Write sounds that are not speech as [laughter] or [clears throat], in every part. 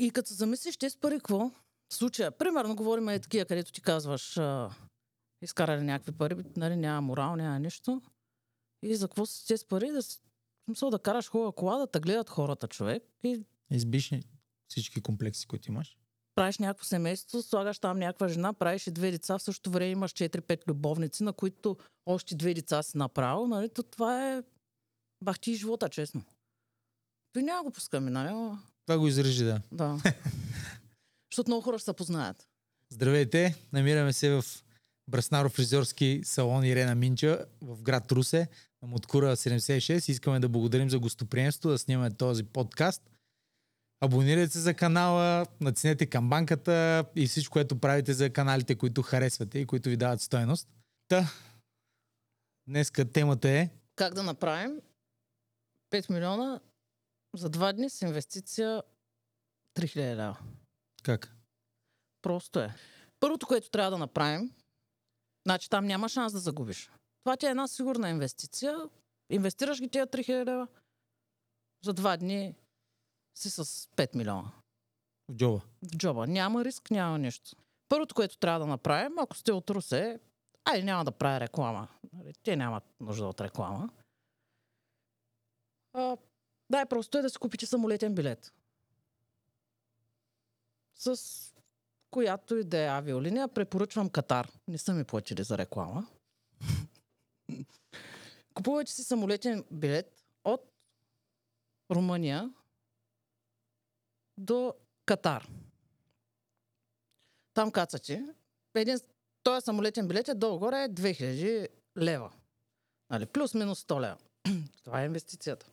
И като замислиш, те с пари какво? В случая, примерно, говорим е такива, където ти казваш, а, изкарали някакви пари, нали, няма морал, няма нищо. И за какво си те с пари? Да, смисъл да караш хубава кола, да те гледат хората, човек. И Избиш всички комплекси, които имаш. правиш някакво семейство, слагаш там някаква жена, правиш и две деца, в същото време имаш 4-5 любовници, на които още две деца си направил, нали? То това е бахти живота, честно. Той няма го пускаме, нали? Това го изрежи, да. Да. [laughs] Защото много хора ще се познаят. Здравейте! Намираме се в Браснаров фризьорски салон Ирена Минча в град Русе на Моткура 76. Искаме да благодарим за гостоприемство, да снимаме този подкаст. Абонирайте се за канала, наценете камбанката и всичко, което правите за каналите, които харесвате и които ви дават стойност. Та, днеска темата е Как да направим 5 милиона за два дни с инвестиция 3000 лева. как? Просто е. Първото, което трябва да направим, значи там няма шанс да загубиш. Това ти е една сигурна инвестиция. Инвестираш ги тия 3000 лева, за два дни си с 5 милиона. В джоба. в джоба. Няма риск, няма нищо. Първото, което трябва да направим, ако сте от Русе, ай, няма да правя реклама. Нали, Те нямат нужда от реклама. А, дай просто е да си купите самолетен билет. С която и да е авиолиния, препоръчвам Катар. Не са ми платили за реклама. [laughs] Купувайте си самолетен билет от Румъния до Катар. Там кацате. Един, този самолетен билет е долу-горе е 2000 лева. Нали, плюс-минус 100 лева. [clears throat] Това е инвестицията.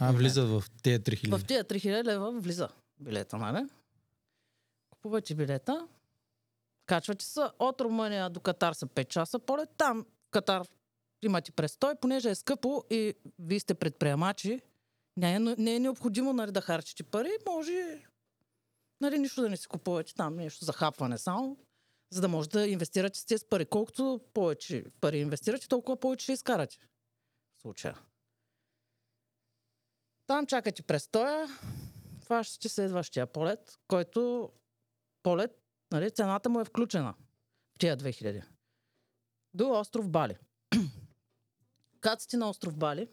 А, влизат в тези 3000. В тия 3000 лева влиза билета, нали? Купувате билета, качвате се от Румъния до Катар са 5 часа полет. Там в Катар имате престой, понеже е скъпо и вие сте предприемачи, не е, не е необходимо нали, да харчите пари, може нали, нищо да не си купувате там, нещо за хапване само, за да може да инвестирате с тези пари. Колкото повече пари инвестирате, толкова повече ще изкарате. В случая. Там чакате престоя, хващате следващия полет, който полет, нали, цената му е включена в тия 2000. До остров Бали. [clears throat] Кацате на остров Бали,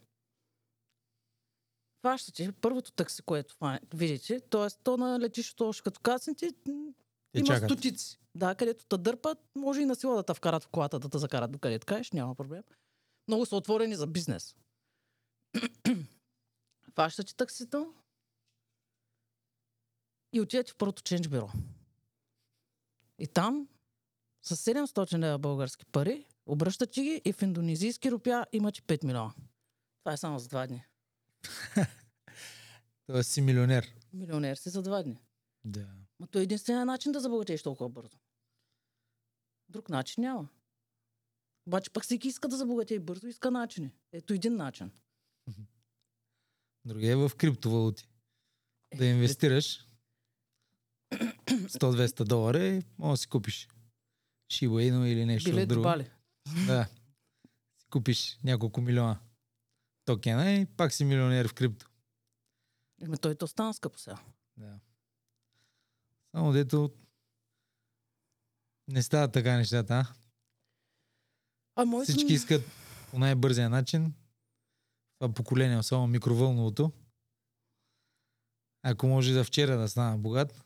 хващате първото такси, което видите, т.е. то на летището още като кацнете, има чакат. стотици. Да, където те дърпат, може и на сила да те вкарат в колата, да те закарат до където кажеш, няма проблем. Много са отворени за бизнес. Фащате таксито и отивате в първото ченч бюро. И там с 700 лева български пари обръщате ги и в индонезийски рупия имате 5 милиона. Това е само за два дни. [laughs] Тоест си милионер. Милионер си за два дни. Да. Ма то е единствения начин да забогатееш толкова бързо. Друг начин няма. Обаче пък всеки иска да забогатее бързо, иска начини. Ето един начин. Другия е в криптовалути. Да инвестираш 100-200 долара и може да си купиш Shiba Inu или нещо Билет друго. Бали. Да. Си купиш няколко милиона токена и пак си милионер в крипто. Еми той то стана скъпо сега. Да. Само дето не стават така нещата, а? А. Всички искат по най-бързия начин. Това поколение, особено микровълновото. Ако може за вчера да стана богат,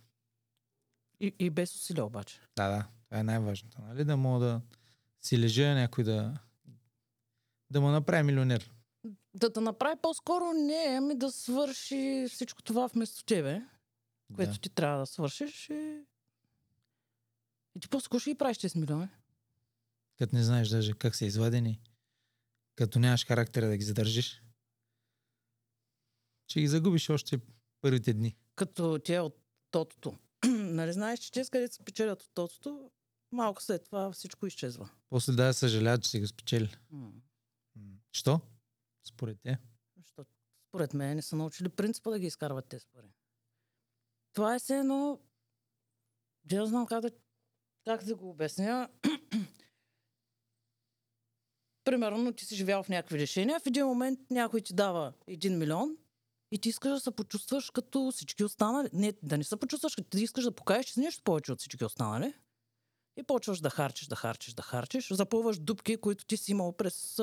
И, и без усилия обаче. да, да, това е най-важното. Нали? Да мога да си лежа някой да да му направи милионер. Да те направи по-скоро не, ами да свърши всичко това вместо тебе, което Да. ти трябва да свършиш и... И ти по-скоро ще ги правиш тези милиони. Като не знаеш даже как са извадени, като нямаш характера да ги задържиш, ще ги загубиш още първите дни. Като ти е от тотото. [clears throat] нали знаеш, че те където се печелят от тотото, малко след това всичко изчезва. После да съжаляват, че си го спечели. Що? Според те. Защото според мен не са научили принципа да ги изкарват тези пари. Това е все едно... Я знам как да, как да го обясня. Примерно ти си живял в някакви решения, в един момент някой ти дава един милион И ти искаш да се почувстваш като всички останали. Не, да не се почувстваш, като ти искаш да покажеш, че си нещо повече от всички останали. И почваш да харчиш, да харчиш, да харчиш. Запълваш дупки, които ти си имал през...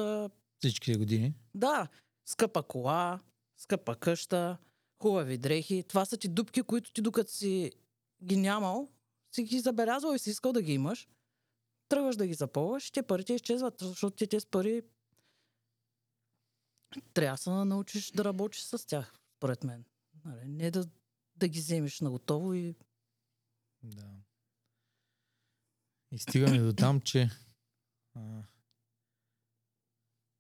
Всичките години. Да, скъпа кола, скъпа къща, хубави дрехи. Това са ти дупки, които ти докато си ги нямал, си ги забелязал и си искал да ги имаш. Тръгваш да ги запълваш те парите изчезват, защото ти тези пари трябва да се научиш да работиш с тях, според мен. Нали, Не да, да ги вземеш на готово и Да. И стигаме до там, че а,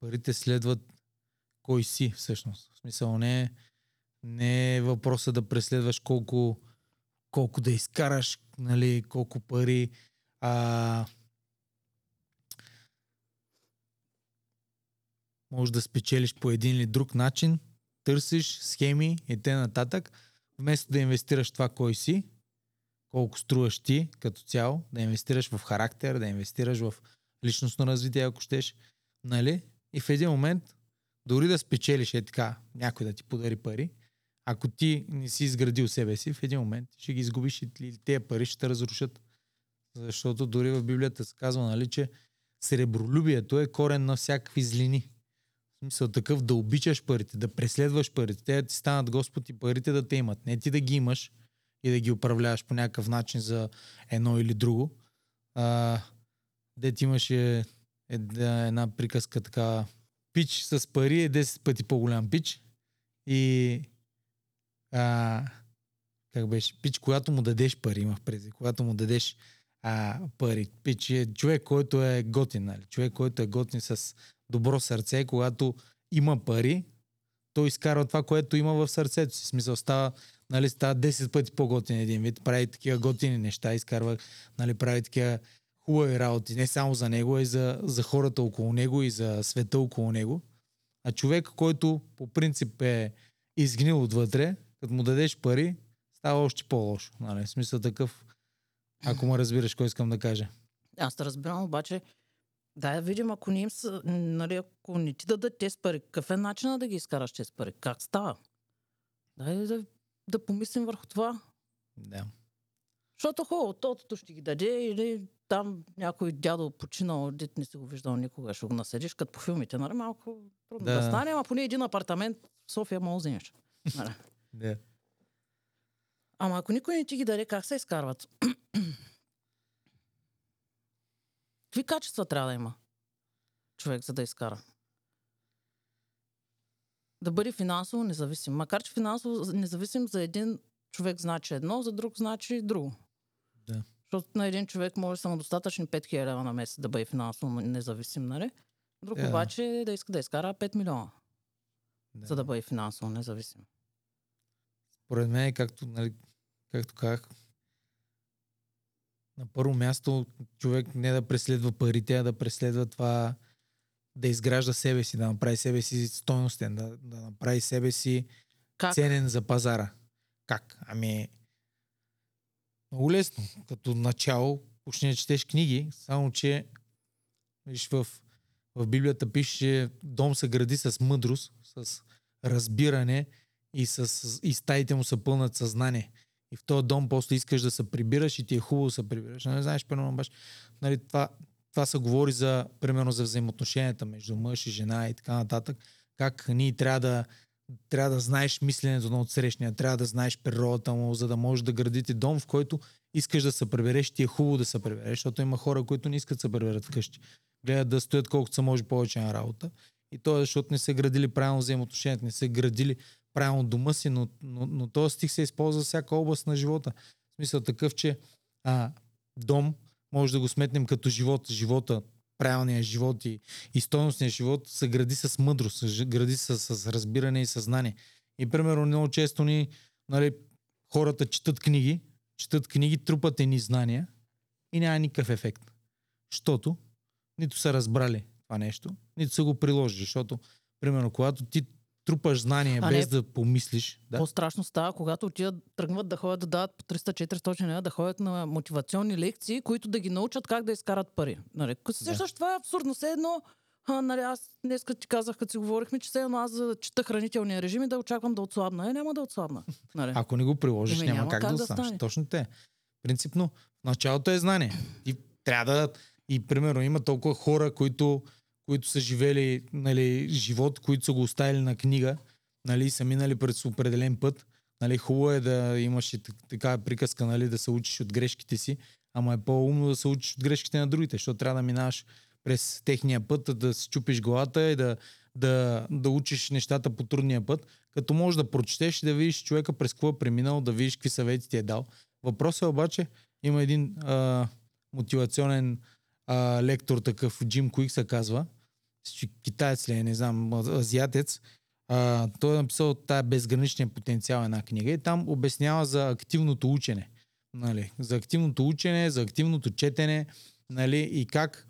парите следват кой си всъщност. В смисъл не е, не е въпроса да преследваш колко, колко да изкараш, нали, колко пари. А, може да спечелиш по един или друг начин, търсиш схеми и те нататък, вместо да инвестираш това кой си, колко струваш ти като цяло, да инвестираш в характер, да инвестираш в личностно развитие, ако щеш, нали? И в един момент, дори да спечелиш е така, някой да ти подари пари, ако ти не си изградил себе си, в един момент ще ги изгубиш и тези пари ще те разрушат. Защото дори в Библията се казва, нали, че сребролюбието е корен на всякакви злини. В смисъл такъв да обичаш парите, да преследваш парите, те да ти станат Господ и парите да те имат. Не ти да ги имаш и да ги управляваш по някакъв начин за едно или друго. А, дет имаше една, една приказка така. Пич с пари е 10 пъти по-голям пич. И а, как беше? Пич, когато му дадеш пари, имах преди. Когато му дадеш а, пари. Пич е човек, който е готин, нали? Човек, който е готин с добро сърце, когато има пари, той изкарва това, което има в сърцето си. Смисъл става, нали, става 10 пъти по-готин един вид, прави такива готини неща, изкарва, нали, прави такива хубави работи, не само за него, а и за, за хората около него и за света около него. А човек, който по принцип е изгнил отвътре, като му дадеш пари, става още по-лошо. Нали? В смисъл такъв, ако ме разбираш, кой искам да кажа. Аз те разбирам, обаче, да видим, ако не им са, нали, ако не ти дадат тези пари, какъв е начинът да ги изкараш тези пари? Как става? Дай да, да помислим върху това. Да. Защото хубаво, тотото ще ги даде или там някой дядо починал, дет не си го виждал никога, ще го наседиш, като по филмите, нали? Малко трудно да, Да. стане, ама поне един апартамент в София мога вземеш. Нали? [laughs] Да. Ама ако никой не ти ги даде, как се изкарват? Какви качества трябва да има човек, за да изкара? Да бъде финансово независим. Макар, че финансово независим за един човек значи едно, за друг значи друго. Да. Защото на един човек може самодостатъчни 5000 лева на месец да бъде финансово независим, нали? Друг обаче е да иска да изкара 5 милиона, да. за да бъде финансово независим. Поред мен, както, нали, както казах, на първо място човек не да преследва парите, а да преследва това да изгражда себе си, да направи себе си стойностен, да, да направи себе си Как? ценен за пазара. Как? Ами, много лесно. Като начало, почни да четеш книги, само че виж, в, в Библията пише, че дом се гради с мъдрост, с разбиране и, с, и стаите му са пълнат съзнание. И в този дом после искаш да се прибираш и ти е хубаво да се прибираш. Не знаеш, примерно, баш, нали, това, това се говори за, примерно, за взаимоотношенията между мъж и жена и така нататък. Как ние трябва да, трябва да знаеш мисленето на отсрещния, трябва да знаеш природата му, за да можеш да градите дом, в който искаш да се прибереш, ти е хубаво да се прибереш, защото има хора, които не искат да се приберат вкъщи. Гледат да стоят колкото се може повече на работа. И то е, защото не са градили правилно взаимоотношенията, не са градили правилно дома си, но, но, но този стих се използва всяка област на живота. В смисъл такъв, че а, дом може да го сметнем като живот. Живота, правилният живот и, и стойностният живот се гради с мъдрост, гради с, с разбиране и съзнание. И примерно много често ни, нали, хората четат книги, четат книги, трупат едни знания и няма никакъв ефект. Защото нито са разбрали това нещо, нито са го приложили. Защото, примерно, когато ти трупаш знание А без не- да помислиш, да, По-страшно става, когато отидат, тръгват да ходят да дават по 300-400 лева, да ходят на мотивационни лекции, които да ги научат как да изкарат пари. Нали? Като се Да. сещаш, това е абсурдно. Все едно, А, нали, аз днес ти казах, като си говорихме, че все едно аз чета хранителния режим и да очаквам да отслабна. Е, няма да отслабна. Нали? Ако не го приложиш, няма, няма как, как да да останеш. стане. Точно те. Принципно, началото е знание. И трябва да... И примерно има толкова хора, които, които са живели нали, живот, които са го оставили на книга, нали, са минали през определен път. Нали, хубаво е да имаш и так- такава приказка, нали, да се учиш от грешките си, ама е по-умно да се учиш от грешките на другите, защото трябва да минаваш през техния път, да си чупиш главата и да, да, да учиш нещата по трудния път, като можеш да прочетеш и да видиш човека през какво е преминал, да видиш какви съвети ти е дал. Въпросът е обаче, има един а, мотивационен а, лектор такъв, Джим Куик се казва, китаец ли е, не знам, азиатец, а, той е написал тая безграничния потенциал една книга и там обяснява за активното учене. Нали? За активното учене, за активното четене нали? и как,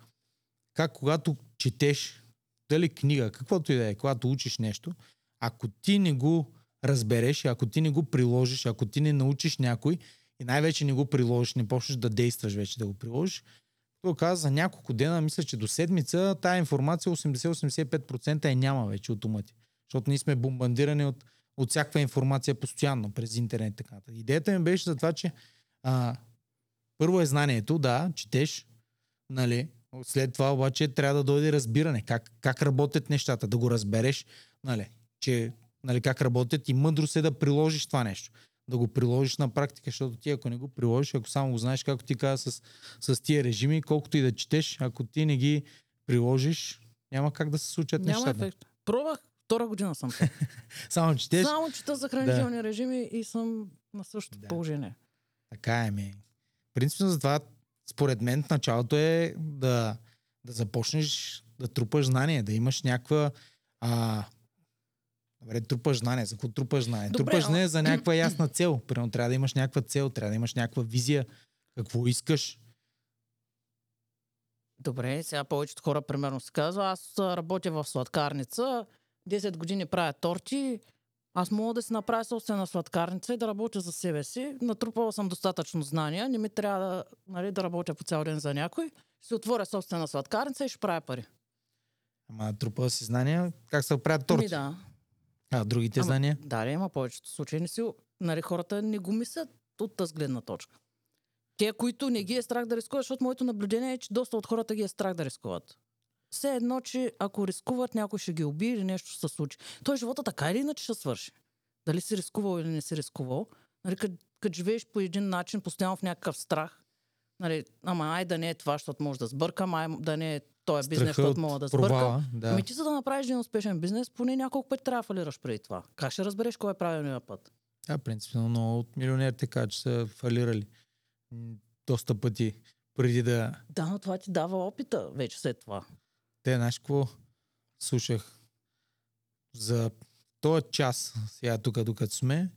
как когато четеш, дали книга, каквото и да е, когато учиш нещо, ако ти не го разбереш, ако ти не го приложиш, ако ти не научиш някой и най-вече не го приложиш, не почнеш да действаш вече да го приложиш, той каза за няколко дена, мисля, че до седмица, тая информация 80-85% е няма вече от ума ти. Защото ние сме бомбандирани от, от всякаква информация постоянно през интернет. Така. Идеята ми беше за това, че а, първо е знанието, да, четеш, нали, след това обаче трябва да дойде разбиране, как, как работят нещата, да го разбереш, нали, че нали, как работят и мъдрост е да приложиш това нещо. Да го приложиш на практика, защото ти ако не го приложиш, ако само го знаеш, както ти каза с, с тия режими, колкото и да четеш, ако ти не ги приложиш, няма как да се случат Няма нещата. ефект. Пробвах, втора година съм. [laughs] Само четеш, Само чета за хранителни режими и съм на същото Да. положение. Така е, ми. Принципно затова, според мен, началото е да, да започнеш да трупаш знание, да имаш някаква... А, добре, трупаш знание. За какво трупаш знание? Добре, трупаш знание за някаква ясна цел. Примерно трябва да имаш някаква цел, трябва да имаш някаква визия. Какво искаш? Добре, сега повечето хора примерно се казва, аз работя в сладкарница, 10 години правя торти, аз мога да си направя собствена сладкарница и да работя за себе си. Натрупала съм достатъчно знания, не ми трябва да, нали, да работя по цял ден за някой. Ще отворя собствена сладкарница и ще правя пари. Ама трупа си знания как се правят торти. Ми да. А другите Ама, знания? Да, ли, има повечето случаи. Не си, нали, хората не го мислят от тази гледна точка. Те, които не ги е страх да рискуват, защото моето наблюдение е, че доста от хората ги е страх да рискуват. Все едно, че ако рискуват, някой ще ги убие или нещо ще се случи. Той живота така или иначе ще свърши. Дали си рискувал или не си рискувал. Нали, като, като живееш по един начин, постоянно в някакъв страх, нали, ама ай да не е това, защото може да сбъркам, ай да не е този бизнес, от мога да провала. Да. Ами ти за да направиш един успешен бизнес, поне няколко пъти трябва да фалираш преди това. Как ще разбереш кой е правилният път? Да, принципно много от милионерите казват, че са фалирали доста пъти преди да, Да, но това ти дава опита вече след това. Те, знаеш какво слушах за този час, сега тук, докато сме,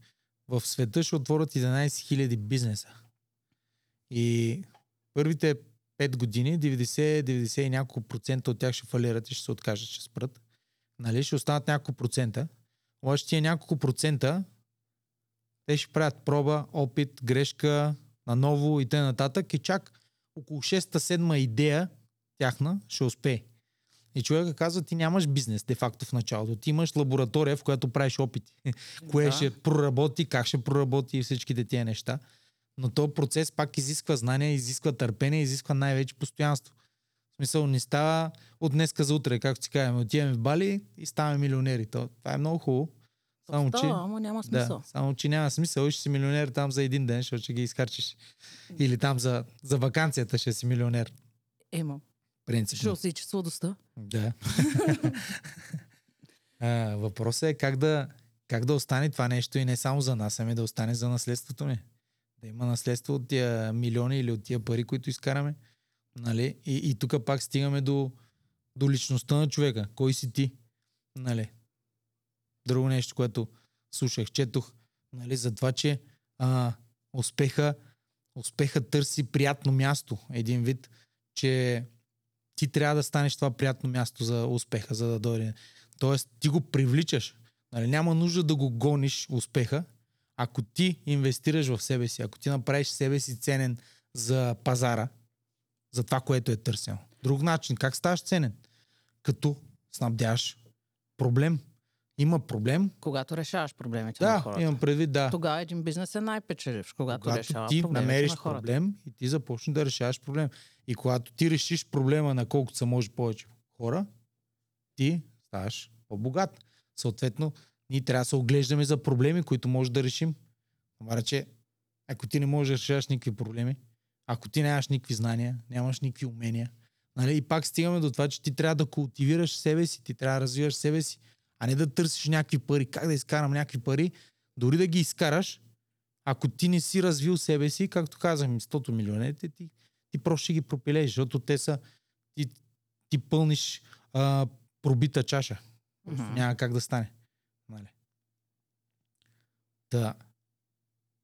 в света ще отворят 11 000 бизнеса. И първите 5 години, 90, 90 и няколко процента от тях ще фалират и ще се откажат, ще спрат. Нали? Ще останат няколко процента. Обаче тия няколко процента, те ще правят проба, опит, грешка, наново и т.н. И чак около 6-7 идея тяхна ще успее. И човека казва, ти нямаш бизнес, де факто в началото. Ти имаш лаборатория, в която правиш опити. [laughs] Кое Да. ще проработи, как ще проработи и всичките тия неща. Но този процес пак изисква знания, изисква търпение, изисква най-вече постоянство. В смисъл, не става от днеска за утре, както си казваме. Отиваме в Бали и ставаме милионери. То, това е много хубаво. Само, че, Става, ама няма смисъл. да, само, че няма смисъл и ще си милионер там за един ден, защото ще ги изхарчиш. Или там за, за вакансията ще си милионер. Ема, ще Принципно. усичи сладостта. Да. [laughs] а, въпросът е как да, как да остане това нещо и не само за нас, ами да остане за наследството ни. Да има наследство от тия милиони или от тия пари, които изкараме. Нали? И, и тук пак стигаме до, до личността на човека. Кой си ти? Нали? Друго нещо, което слушах, четох, нали, за това, че а, успеха, успеха търси приятно място. Един вид, че ти трябва да станеш това приятно място за успеха, за да дойде. Тоест, ти го привличаш. Нали, няма нужда да го гониш успеха, ако ти инвестираш в себе си, ако ти направиш себе си ценен за пазара, за това, което е търсено. Друг начин, как ставаш ценен? като снабдяваш проблем. Има проблем. Когато решаваш проблемите на Да, хората. имам предвид, да. Тогава един бизнес е най-печеливш, когато, Когато решава ти намериш на хората. проблем и ти започнеш да решаваш проблем. И когато ти решиш проблема на колкото са може повече хора, ти ставаш по-богат. Съответно, ние трябва да се оглеждаме за проблеми, които може да решим. Ама че, ако ти не можеш да решаваш никакви проблеми, ако ти нямаш никакви знания, нямаш никакви умения, нали? и пак стигаме до това, че ти трябва да култивираш себе си, ти трябва да развиваш себе си, а не да търсиш някакви пари. Как да изкарам някакви пари? Дори да ги изкараш, ако ти не си развил себе си, както казахме, 100 милионите, ти, ти просто ще ги пропилееш, защото те са, ти, ти пълниш а, пробита чаша. Мгм. Няма как да стане. Да.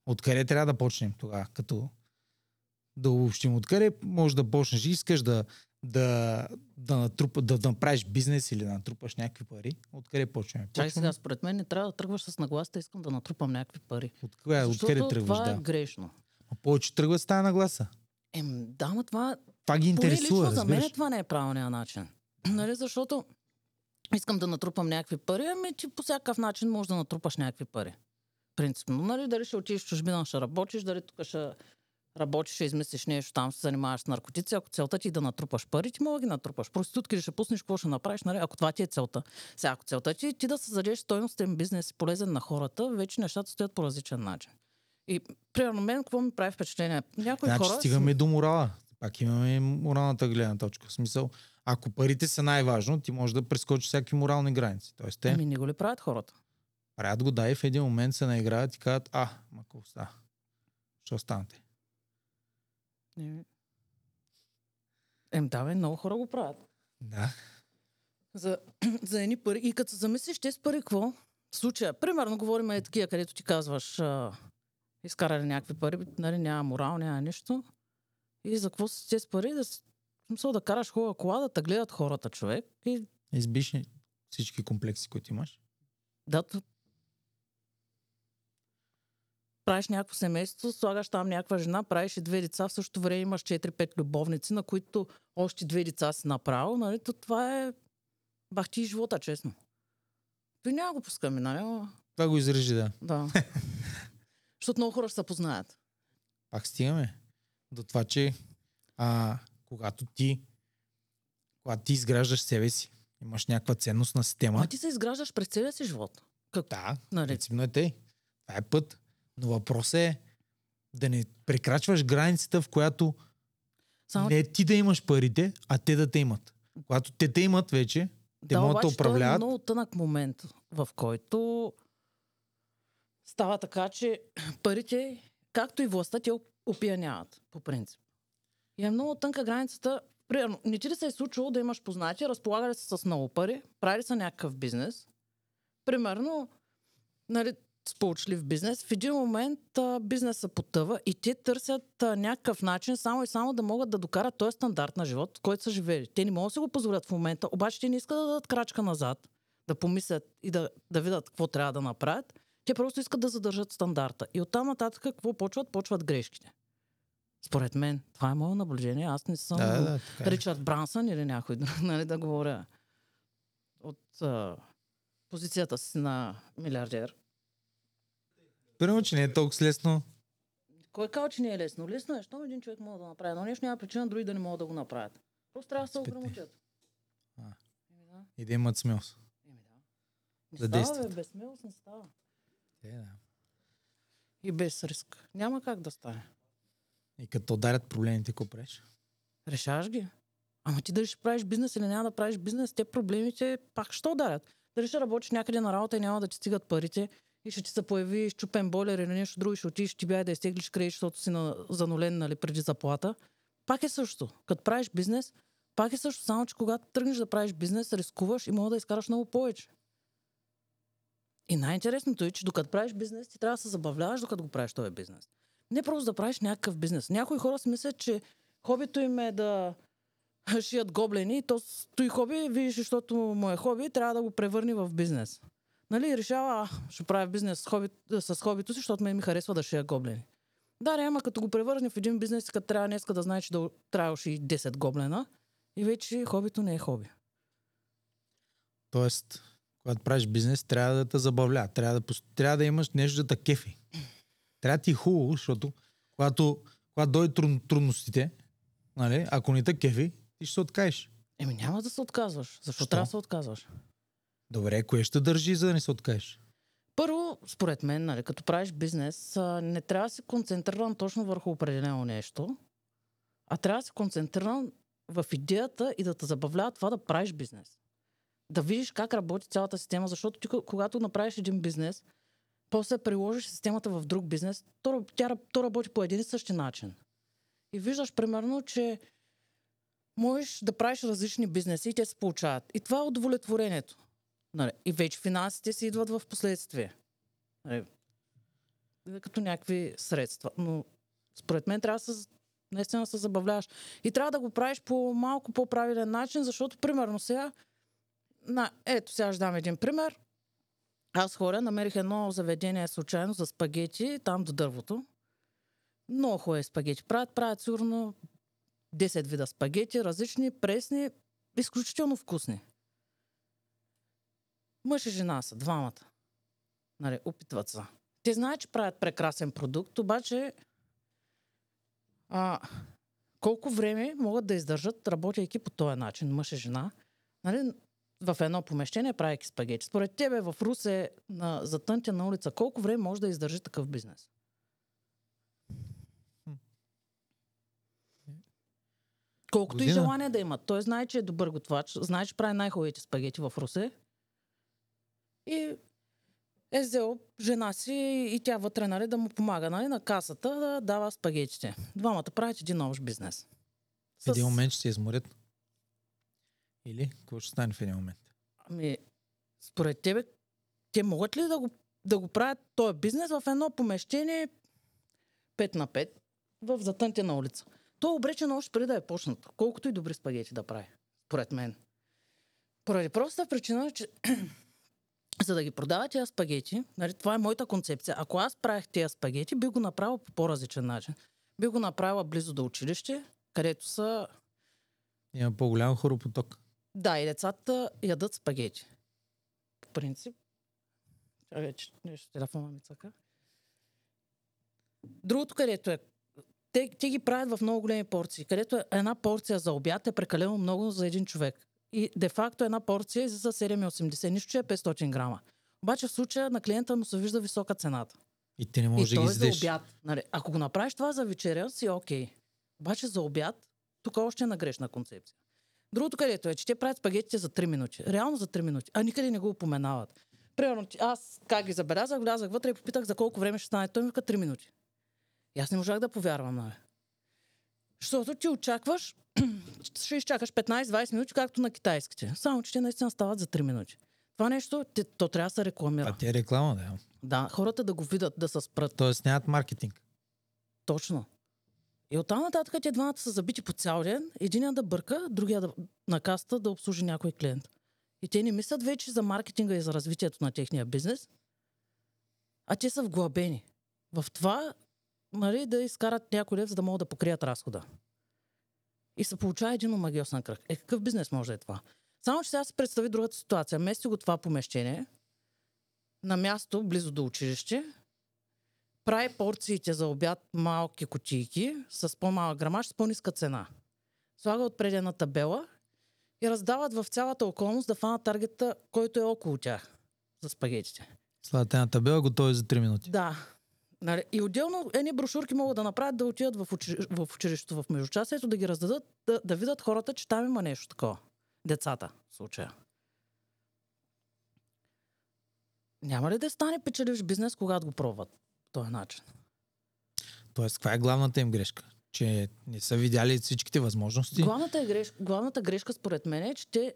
Откъде трябва да почнем тогава? Като да обобщим. Откъде може да почнеш? Искаш да, да, да, натрупа, да, да направиш бизнес или да натрупаш някакви пари? Откъде почваме? Почваме сега, според мен не трябва да тръгваш с нагласта, искам да натрупам някакви пари. От, кое, откъде тръгваш? това е Да. грешно. А повече тръгва с тази нагласа. Ем, да, но това Това ги Поне лично интересува, за мен това не е правилният начин. [clears throat] нали, защото искам да натрупам някакви пари, ами ти по всякакъв начин можеш да натрупаш някакви пари. Принципно, нали, дали ще отидеш в чужбина, ще работиш, дали тук ще работиш, ще измислиш нещо, там се занимаваш с наркотици. Ако целта ти е да натрупаш пари, ти мога да ги натрупаш. Проститутки ли ще пуснеш, какво ще направиш, нали, ако това ти е целта. Сега, ако целта ти е ти да създадеш стойностен бизнес и полезен на хората, вече нещата стоят по различен начин. И, примерно, мен какво ми прави впечатление? Някои Значи хора... стигаме до морала. Пак имаме моралната гледна точка. В смисъл, ако парите са най-важно, ти можеш да прескочиш всякакви морални граници. Тоест, те Ами не го ли правят хората? Правят го, да, и в един момент се наиграват и казват, а, ма какво става? Що останете? Ем, да, бе, много хора го правят. Да. За, [clears throat] за едни пари. И като се замислиш, тези пари, какво? В случая, примерно, говорим е такива, където ти казваш, а, изкарали някакви пари, нали, няма морал, няма нищо. И за какво са тези пари? Да, с- смисъл да караш хубава кола, да те гледат хората, човек. И Избиш всички комплекси, които имаш. да, правиш някакво семейство, слагаш там някаква жена, правиш и две деца, в същото време имаш 4-5 любовници, на които още две деца си направил, нали? То това е бахти живота, честно. Той няма го пускаме, нали? Това го изрежи, да. Да. [laughs] Защото много хора ще се познаят. Пак стигаме до това, че а, когато ти когато ти изграждаш себе си, имаш някаква ценностна система. Ма ти се изграждаш през целия си живот. Как? Да, Нали? принципно е тъй. Това е път. Но въпросът е да не прекрачваш границата, в която Само, не ти да имаш парите, а те да те имат. Когато те те имат вече, те да, могат да е управляват. много тънък момент, в който става така, че [clears throat] парите, както и властта, те опияняват, по принцип. И е много тънка границата. Примерно, не ти ли се е случило да имаш познати, разполагали се с много пари, правили са някакъв бизнес. Примерно, нали, сполучлив бизнес, в един момент а, бизнеса потъва и те търсят а, някакъв начин само и само да могат да докарат този стандарт на живот, който са живели. Те не могат да си го позволят в момента, обаче те не искат да дадат крачка назад, да помислят и да, да видят какво трябва да направят. Те просто искат да задържат стандарта. И оттам нататък какво почват? Почват грешките. Според мен, това е мое наблюдение. Аз не съм Да, да, така е. Ричард Брансън или някой [laughs] нали, да говоря от а, позицията си на милиардер. Примерно, че не е толкова лесно. Кой казва, че не е лесно? Лесно е, щом един човек може да направи. Но нещо няма причина други да не могат да го направят. Просто трябва да се ограмотят. И да имат смелост. Еми да. Не Да става, действат. бе, без смелост не става. Е, да. И без риск. Няма как да стане. И като ударят проблемите, какво правиш? Решаваш ги. Ама ти дали ще правиш бизнес или няма да правиш бизнес, те проблемите пак ще ударят. Дали ще работиш някъде на работа и няма да ти стигат парите и ще ти се появи щупен бойлер или нещо друго и ще отидеш ти бяй да изтеглиш кредит, защото си на, занулен нали, преди заплата. Пак е също. Като правиш бизнес, пак е също, само че когато тръгнеш да правиш бизнес, рискуваш и мога да изкараш много повече. И най-интересното е, че докато правиш бизнес, ти трябва да се забавляваш, докато го правиш този бизнес. Не просто да правиш някакъв бизнес. Някои хора си мислят, че хобито им е да шият гоблени, то стои хоби, видиш, защото му е хоби, трябва да го превърне в бизнес. Нали, решава, а, ще правя бизнес с, хоби, с хобито си, защото ме ми харесва да шия гоблени. Да, ама като го превърне в един бизнес, като трябва днеска да знае, че да трябва да ши 10 гоблена, и вече хобито не е хоби. Тоест, когато правиш бизнес, трябва да те забавля. Трябва да, трябва да имаш нещо да те кефи. Трябва да ти е хубаво, защото когато, когато дойдат трудно, трудностите, нали, ако не те кефи, ти ще се откажеш. Еми няма да се отказваш. Защо Що? трябва да се отказваш? Добре, кое ще държи, за да не се откажеш? Първо, според мен, нали, като правиш бизнес, не трябва да си концентриран точно върху определено нещо, а трябва да си концентриран в идеята и да те забавлява това да правиш бизнес. Да видиш как работи цялата система, защото ти, ко- когато направиш един бизнес, после приложиш системата в друг бизнес, то, тя, то работи по един и същи начин. И виждаш, примерно, че можеш да правиш различни бизнеси и те се получават. И това е удовлетворението. Нали, и вече финансите си идват в последствие. Нали, като някакви средства. Но според мен трябва да се, наистина се забавляваш. И трябва да го правиш по малко по-правилен начин, защото примерно сега, на, ето сега ще дам един пример. Аз хора намерих едно заведение случайно за спагети, там до дървото. Много хубави спагети правят. Правят сигурно 10 вида спагети, различни, пресни, изключително вкусни. Мъж и жена са, двамата. Нали, опитват се. Те знаят, че правят прекрасен продукт, обаче а, колко време могат да издържат, работейки по този начин, мъж и жена, нали, в едно помещение, правейки спагети. Според тебе в Русе, на, тънтя на улица, колко време може да издържи такъв бизнес? Колкото и Година. желание да имат. Той знае, че е добър готвач, знае, че прави най-хубавите спагети в Русе. И е взел жена си и тя вътре нали, да му помага нали, на касата да дава спагетите. Двамата правят един общ бизнес. В един момент ще се изморят. Или какво ще стане в един момент? Ами, според тебе, те могат ли да го, да го правят този бизнес в едно помещение 5 на 5 в затънтена улица? То е обречено още преди да е почнат. Колкото и добри спагети да прави, според мен. Поради простата причина, че за да ги продава тези спагети, нали, това е моята концепция. Ако аз правих тези спагети, би го направил по по-различен начин. Би го направила близо до училище, където са Има по-голям хоропоток. да, и децата ядат спагети. По принцип. Чакай, че нещо телефона ми цъка. Другото, където е, те, те ги правят в много големи порции, където е една порция за обяд е прекалено много за един човек. И де-факто една порция е за 7,80, нищо, че е 500 грама. Обаче в случая на клиента му се вижда висока цената. И ти не можеш да ги е за издеш. обяд. Нали, ако го направиш това за вечеря, си окей. Обаче за обяд, тук още е на грешна концепция. Другото където е, че те правят спагетите за 3 минути. Реално за 3 минути. А никъде не го упоменават. Примерно, аз как ги забелязах, влязах вътре и попитах за колко време ще стане. Той ми вика 3 минути. И аз не можах да повярвам, нали. Защото ти очакваш, ще изчакаш 15-20 минути, както на китайските. Само, че те наистина стават за 3 минути. Това нещо, те- то трябва да се рекламира. А ти е реклама, да. Да, хората да го видят, да се спрат. Тоест нямат маркетинг. Точно. И оттам нататък те двамата са забити по цял ден. Единият да бърка, другия да, на каста да обслужи някой клиент. И те не мислят вече за маркетинга и за развитието на техния бизнес, а те са вглъбени. В това нали, да изкарат някой лев, за да могат да покрият разхода. И се получава един омагиосен кръг. Е, какъв бизнес може да е това? Само, че сега се представи другата ситуация. Мести го това помещение, на място, близо до училище, прави порциите за обяд малки кутийки с по-малък грамаж с по-ниска цена. Слага отпред една табела и раздават в цялата околност да фанат таргета, който е около тях за спагетите. Слагате една табела, готови за 3 минути. Да. Нали, И отделно едни брошурки могат да направят да отидат в, учи... в училището в междучасието, да ги раздадат, да, да видят хората, че там има нещо такова. Децата, в случая. Няма ли да стане печеливш бизнес, когато го пробват по този начин? Тоест, каква е главната им грешка? Че не са видяли всичките възможности. Главната, е греш... Главната грешка според мен е, че те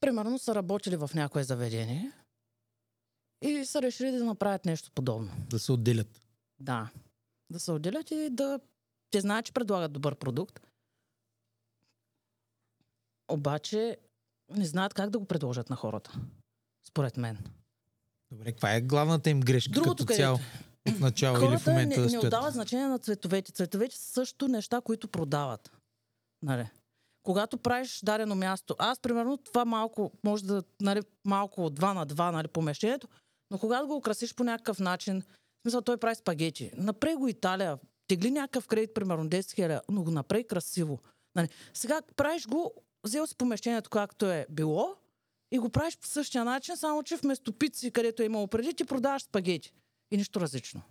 примерно са работили в някое заведение и са решили да направят нещо подобно. Да се отделят. Да. Да се отделят и да... Те знаят, че предлагат добър продукт. Обаче не знаят как да го предложат на хората. Според мен. Добре, каква е главната им грешка Другото като цяло? От начало или в момента не, да не стоят? отдават значение на цветовете. Цветовете са също неща, които продават. Нали? когато правиш дадено място, аз примерно това малко, може да, нали, малко от 2 на 2, нали, помещението, но когато го украсиш по някакъв начин, смисъл той прави спагети, направи го Италия, тегли някакъв кредит, примерно 10 000, но го направи красиво. Нали. Сега правиш го, взел си помещението както е било и го правиш по същия начин, само че вместо пици, където е имало преди, ти продаваш спагети. И нищо различно.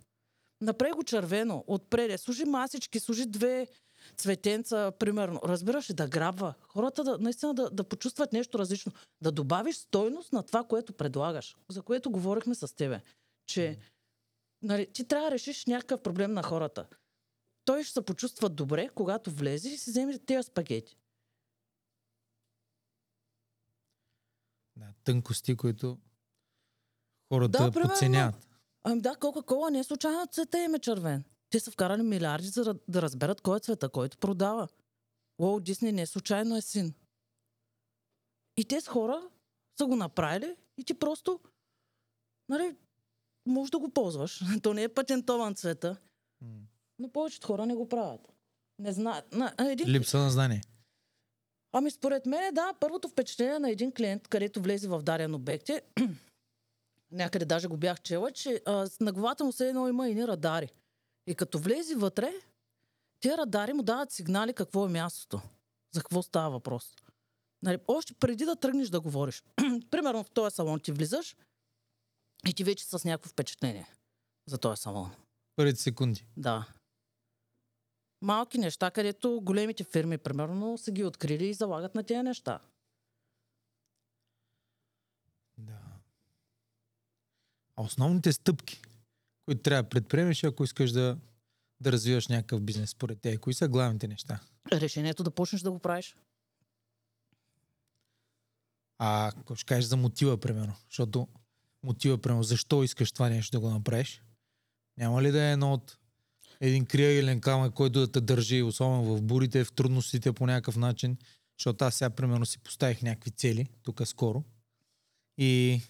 Направи го червено, отпреде, служи масички, служи две цветенца, примерно. Разбираш ли, да грабва. Хората да, наистина да, да почувстват нещо различно. Да добавиш стойност на това, което предлагаш. За което говорихме с тебе. Че нали, ти трябва да решиш някакъв проблем на хората. Той ще се почувства добре, когато влезе и си вземе тези спагети. Да, тънкости, които хората Да, подценяват. Ами да, Кока-Кола не е случайно цвета им е червен. Те са вкарали милиарди за да- разберат кой е цвета, който продава. Уолт Дисни не е случайно е син. И тези хора са го направили и ти просто, нали, можеш да го ползваш. [laughs] То не е патентован цвета, но повечето хора не го правят. Не знаят. На, един... Липса на знание. Ами според мен, да, първото впечатление на един клиент, където влезе в даден обект е, [clears throat] някъде даже го бях чела, че а, с- на главата му се едно има едни радари. И като влезе вътре, тези радари му дават сигнали какво е мястото. За какво става въпрос. Нали, още преди да тръгнеш да говориш. [clears throat] Примерно в този салон ти влизаш и ти вече с някакво впечатление за този салон. Първите секунди. Да. Малки неща, където големите фирми, примерно, са ги открили и залагат на тези неща. Да. А основните стъпки, които трябва да предприемеш, ако искаш да, да развиваш някакъв бизнес, според те, кои са главните неща? Решението да почнеш да го правиш. А ако ще кажеш за мотива, примерно, защото мотива, примерно, защо искаш това нещо да го направиш, няма ли да е едно от един криагелен камък, който да те държи, особено в бурите, в трудностите по някакъв начин, защото аз сега, примерно, си поставих някакви цели, тук скоро, и,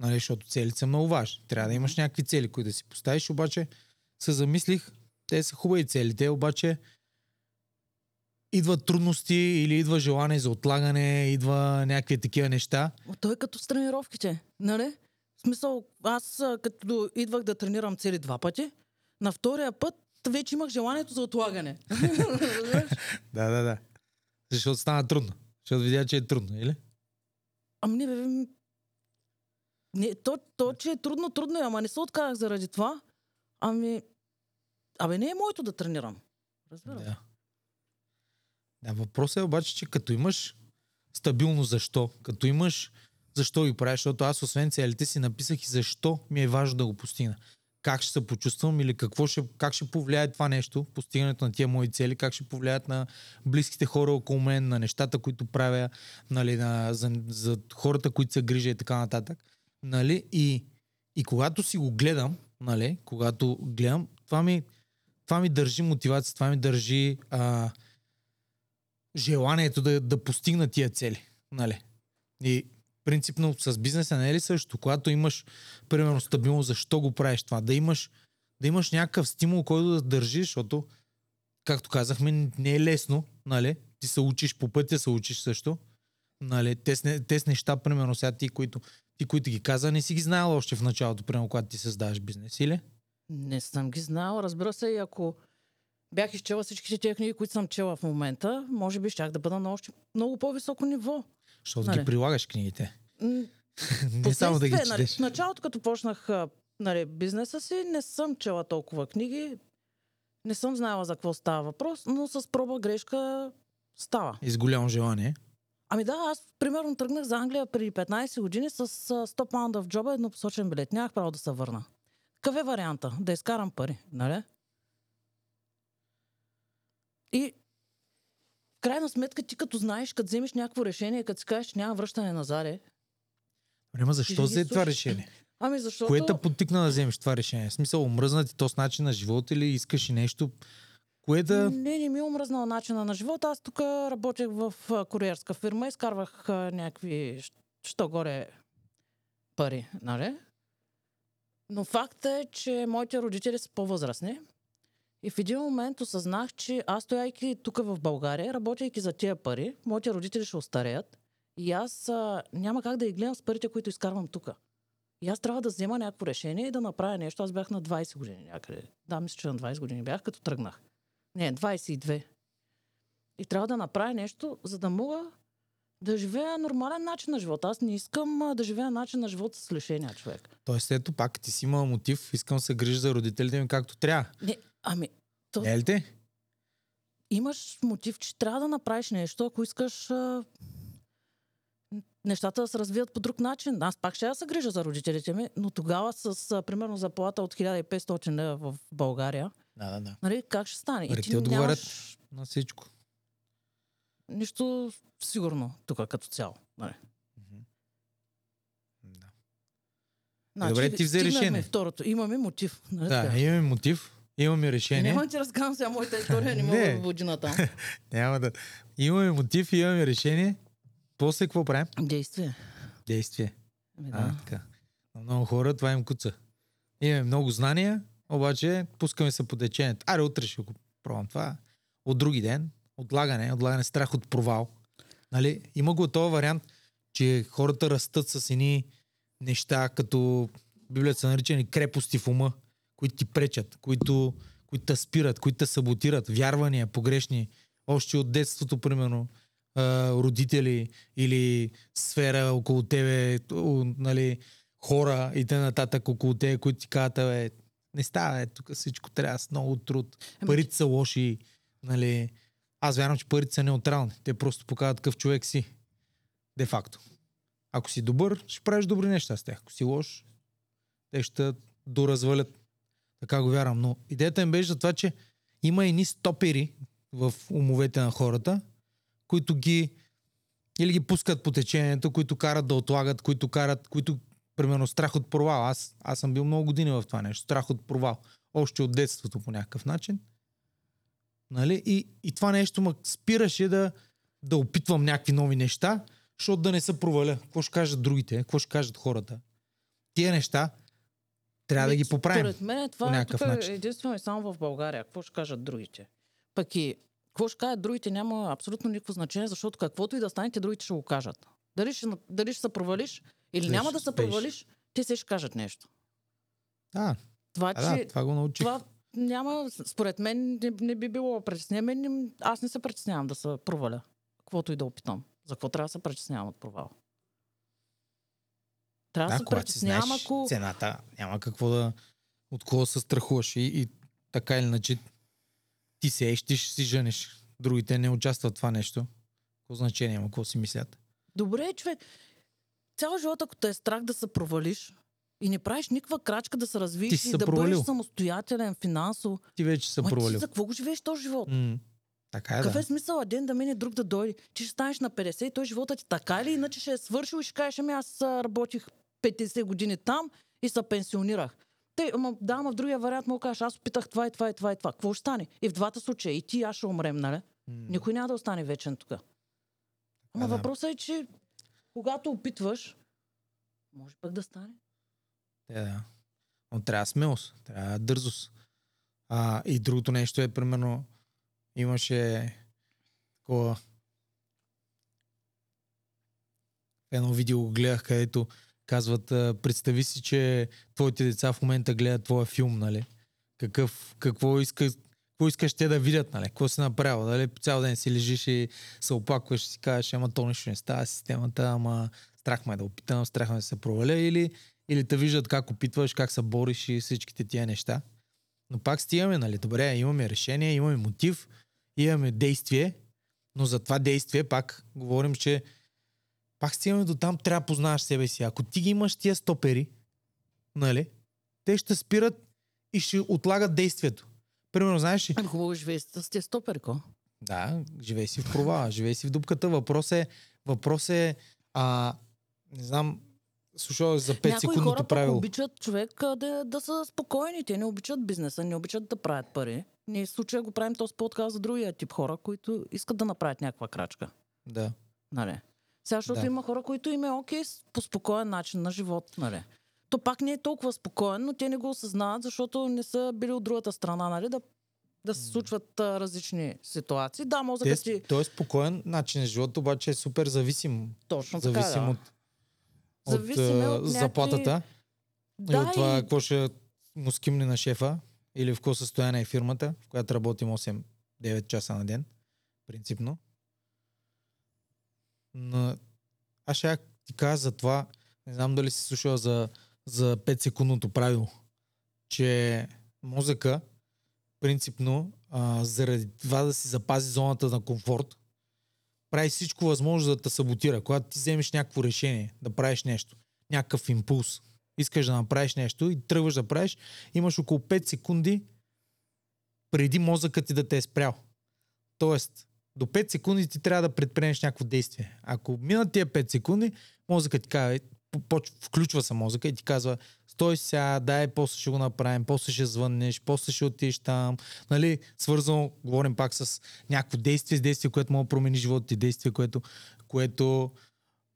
нали, защото целите са много важни. Трябва да имаш някакви цели, които да си поставиш, обаче се замислих, те са хубави цели, те обаче идват трудности или идва желание за отлагане, идва някакви такива неща. Ма Той е като с тренировките, нали? В смисъл, аз като идвах да тренирам цели два пъти, на втория път вече имах желанието за отлагане. [laughs] Да, да, да. Защото стана трудно. Защото видя, че е трудно, или? ами не, бе, не, то, то, че е трудно, трудно е, ама не се отказах заради това. Ами, абе не е моето да тренирам. Разбираш? Да. Да, въпросът е обаче, че като имаш стабилно защо, като имаш защо ги правиш, защото аз освен целите си написах и защо ми е важно да го постигна. Как ще се почувствам или какво ще, как ще повлияе това нещо, постигането на тия мои цели, как ще повлияят на близките хора около мен, на нещата, които правя, нали, на, за, за хората, които се грижа и така нататък. Нали? И, и когато си го гледам, нали, когато гледам, това ми, това ми държи мотивация, това ми държи а, желанието да, да постигна тия цели. Нали? И принципно с бизнеса не е ли също? Когато имаш, примерно, стабилно, защо го правиш това? Да имаш, да имаш някакъв стимул, който да държиш, защото, както казахме, не е лесно, нали? Ти се учиш по пътя, се учиш също. Нали? Те, с неща, примерно, сега ти, които, ти, които ги каза, не си ги знаел още в началото, примерно, когато ти създаваш бизнес, или? Не съм ги знал. Разбира се, и ако бях изчела всичките тези книги, които съм чела в момента, може би щях да бъда на още много по-високо ниво. Защото Нали. ги прилагаш книгите. [laughs] Не само да ги нали, четеш. в началото, като почнах нали, бизнеса си, не съм чела толкова книги. Не съм знаела за какво става въпрос, но с проба грешка става. И с голямо желание. Ами да, аз примерно тръгнах за Англия преди 15 години с а, 100 паунда в джоба, еднопосочен билет. Нямах право да се върна. Какъв е варианта? Да изкарам пари, нали? И в крайна сметка ти като знаеш, като вземеш някакво решение, като си кажеш, че няма връщане назад, Ама Ти защо взе това решение? [laughs] Ами защото... Кое те потикна да вземеш това решение? В смисъл, омръзна ти този начин на живота или искаш и нещо? Кое да... Не, не ми е омръзнал начина на живота. Аз тук работех в куриерска фирма, изкарвах някакви, що горе пари, нали? Но факт е, че моите родители са по-възрастни И в един момент осъзнах, че аз стояйки тук в България, работейки за тия пари, моите родители ще остареят и аз а, няма как да ги гледам с парите, които изкарвам тук. И аз трябва да взема някакво решение и да направя нещо. Аз бях на 20 години някъде. Да, мисля, че на 20 години бях, като тръгнах. Не, 22. И трябва да направя нещо, за да мога да живея нормален начин на живота. Аз не искам а, да живея начин на живота с лишения човек. Тоест, ето пак ти си имал мотив, искам да се грижа за родителите ми както трябва. Не, ами, то, Не е ли те? имаш мотив, че трябва да направиш нещо, ако искаш а, нещата да се развият по друг начин. Аз пак ще я се грижа за родителите ми, но тогава с а, примерно заплата от 1500 лева в България, Да, да, да. нали, как ще стане? Нали, ти отговарят. На всичко. нищо сигурно тук като цяло. Нали. Да. Значи, Добре, ти взе решение. Второто. Имаме мотив. Нали Да, така? имаме мотив, имаме решение. Няма да ти разказвам сега моята история, не мога Не. да води на там. [laughs] Няма да. Имаме мотив, имаме решение. После какво правим? Действие. Действие. Ами А, да. така. На много хора това им куца. Имаме много знания, обаче пускаме се по течението. Аре, утре ще го пробвам това. От други ден, отлагане, отлагане, страх от провал. Нали? Има го този вариант, че хората растат с едни неща, като Библията са наричани крепости в ума, които ти пречат, които, които те спират, които те саботират, вярвания погрешни, още от детството, примерно, родители или сфера около тебе, нали, хора и т.н. около тебе, които ти казват, бе, не става, е, тук всичко трябва с много труд. Ами, Парите са лоши, нали. Аз вярвам, че парите са неутрални. Те просто показват какъв човек си. Де факто. Ако си добър, ще правиш добри неща с тях. Ако си лош, те ще доразвалят. Така го вярвам. Но идеята им беше за това, че има едни стопери в умовете на хората, които ги или ги пускат по течението, които карат да отлагат, които карат, които примерно страх от провал. Аз, аз съм бил много години в това нещо. Страх от провал. Още от детството по някакъв начин. Нали? И, и това нещо ме спираше да, да опитвам някакви нови неща, защото да не се проваля. Какво ще кажат другите? Какво ще кажат хората? Тия неща трябва да ги поправим. Според мен това е тук начин. единствено и само в България. Какво ще кажат другите? Пък и какво ще кажат другите няма абсолютно никакво значение, защото каквото и да станете, другите ще го кажат. Дали ще, дали ще се провалиш или Дали няма да се провалиш, те се ще кажат нещо. Да, Това, а, да, че това го научих. това няма, според мен не, не би било притеснение. Аз не се притеснявам да се проваля. Каквото и да опитам. За какво трябва да се притеснявам от провал? Трябва да, Да, се притеснявам, ако... цената, няма какво да... От кого да се страхуваш и, и така или иначе ти сееш, ти ще си жениш. Другите не участват в това нещо. Какво значение има, какво си мислят? Добре, човек. Цял живот, ако те е страх да се провалиш и не правиш никаква крачка да се развиеш и да провалил. бъдеш самостоятелен финансово, Ти вече се ма ти провалил. за какво го живееш този живот? М, Така е, Какъв да. е смисъл ден да мине друг да дойде? Ти ще станеш на 50 и той живота ти така или иначе ще е свършил и ще кажеш, ами аз работих 50 години там и се пенсионирах. Те, ама, да, ама в другия вариант да кажеш, аз опитах това и това и това и това. Какво ще стане? И в двата случая, и ти и аз ще умрем, нали? М, Никой няма да остане вечен тук. Да. въпросът е, че когато опитваш, може пък да стане. Е, да. Но трябва смелост, трябва дързост. А, и другото нещо е, примерно, имаше такова едно видео го гледах, където казват, представи си, че твоите деца в момента гледат твоя филм, нали? Какъв, какво, иска, какво искаш те да видят, нали? Какво си направил? По цял ден си лежиш и се оплакваш и си кажеш, ама то нищо не става, системата, ама страх ме е да опитам, страх ме е да се проваля или, или те виждат как опитваш, как се бориш и всичките тия неща. Но пак стигаме, нали? Добре, имаме решение, имаме мотив, имаме действие, но за това действие пак говорим, че пак стигаме до там, трябва да познаваш себе си. Ако ти ги имаш тия стопери, нали, те ще спират и ще отлагат действието. Примерно, знаеш ли? Ами хубаво живее с тези стопери, ко? Да, живей си в провала, живей си в дупката. Въпрос е, въпрос е а, не знам, слушал за 5 Някои хора секундното правило. обичат човек да, да са спокойни. Те не обичат бизнеса, не обичат да правят пари. Ние в случая го правим този подкаст за другия тип хора, които искат да направят някаква крачка. Да. Нали? Сега, защото Да. има хора, които им е окей по спокоен начин на живот. Нали? То пак не е толкова спокоен, но те не го осъзнават, защото не са били от другата страна, нали? Да да се случват а, различни ситуации. Да, мозъкът ти... той е спокоен начин на живота, обаче е супер зависим. Точно така, Зависим да. от, от, Зависим е от някакви- заплатата и Да, от това и... какво ще му скимне на шефа или в какво състояние е фирмата, в която работим 8-9 часа на ден, принципно. Но аз ще ти кажа за това, не знам дали си слушал за, за 5 секундното правило, че мозъка принципно а, заради това да си запази зоната на комфорт, прави всичко възможно да те саботира. Когато ти вземеш някакво решение, да правиш нещо, някакъв импулс, искаш да направиш нещо и тръгваш да правиш, имаш около 5 секунди преди мозъкът ти да те е спрял. Тоест, до 5 секунди ти трябва да предприемеш някакво действие. Ако минат тия 5 секунди, мозъкът ти казва, включва се мозъка и ти казва, стой сега, дай, после ще го направим, после ще звъннеш, после ще отидеш там. Нали, свързано, говорим пак с някакво действие, с действие, което може да промени живота ти, действие, което, което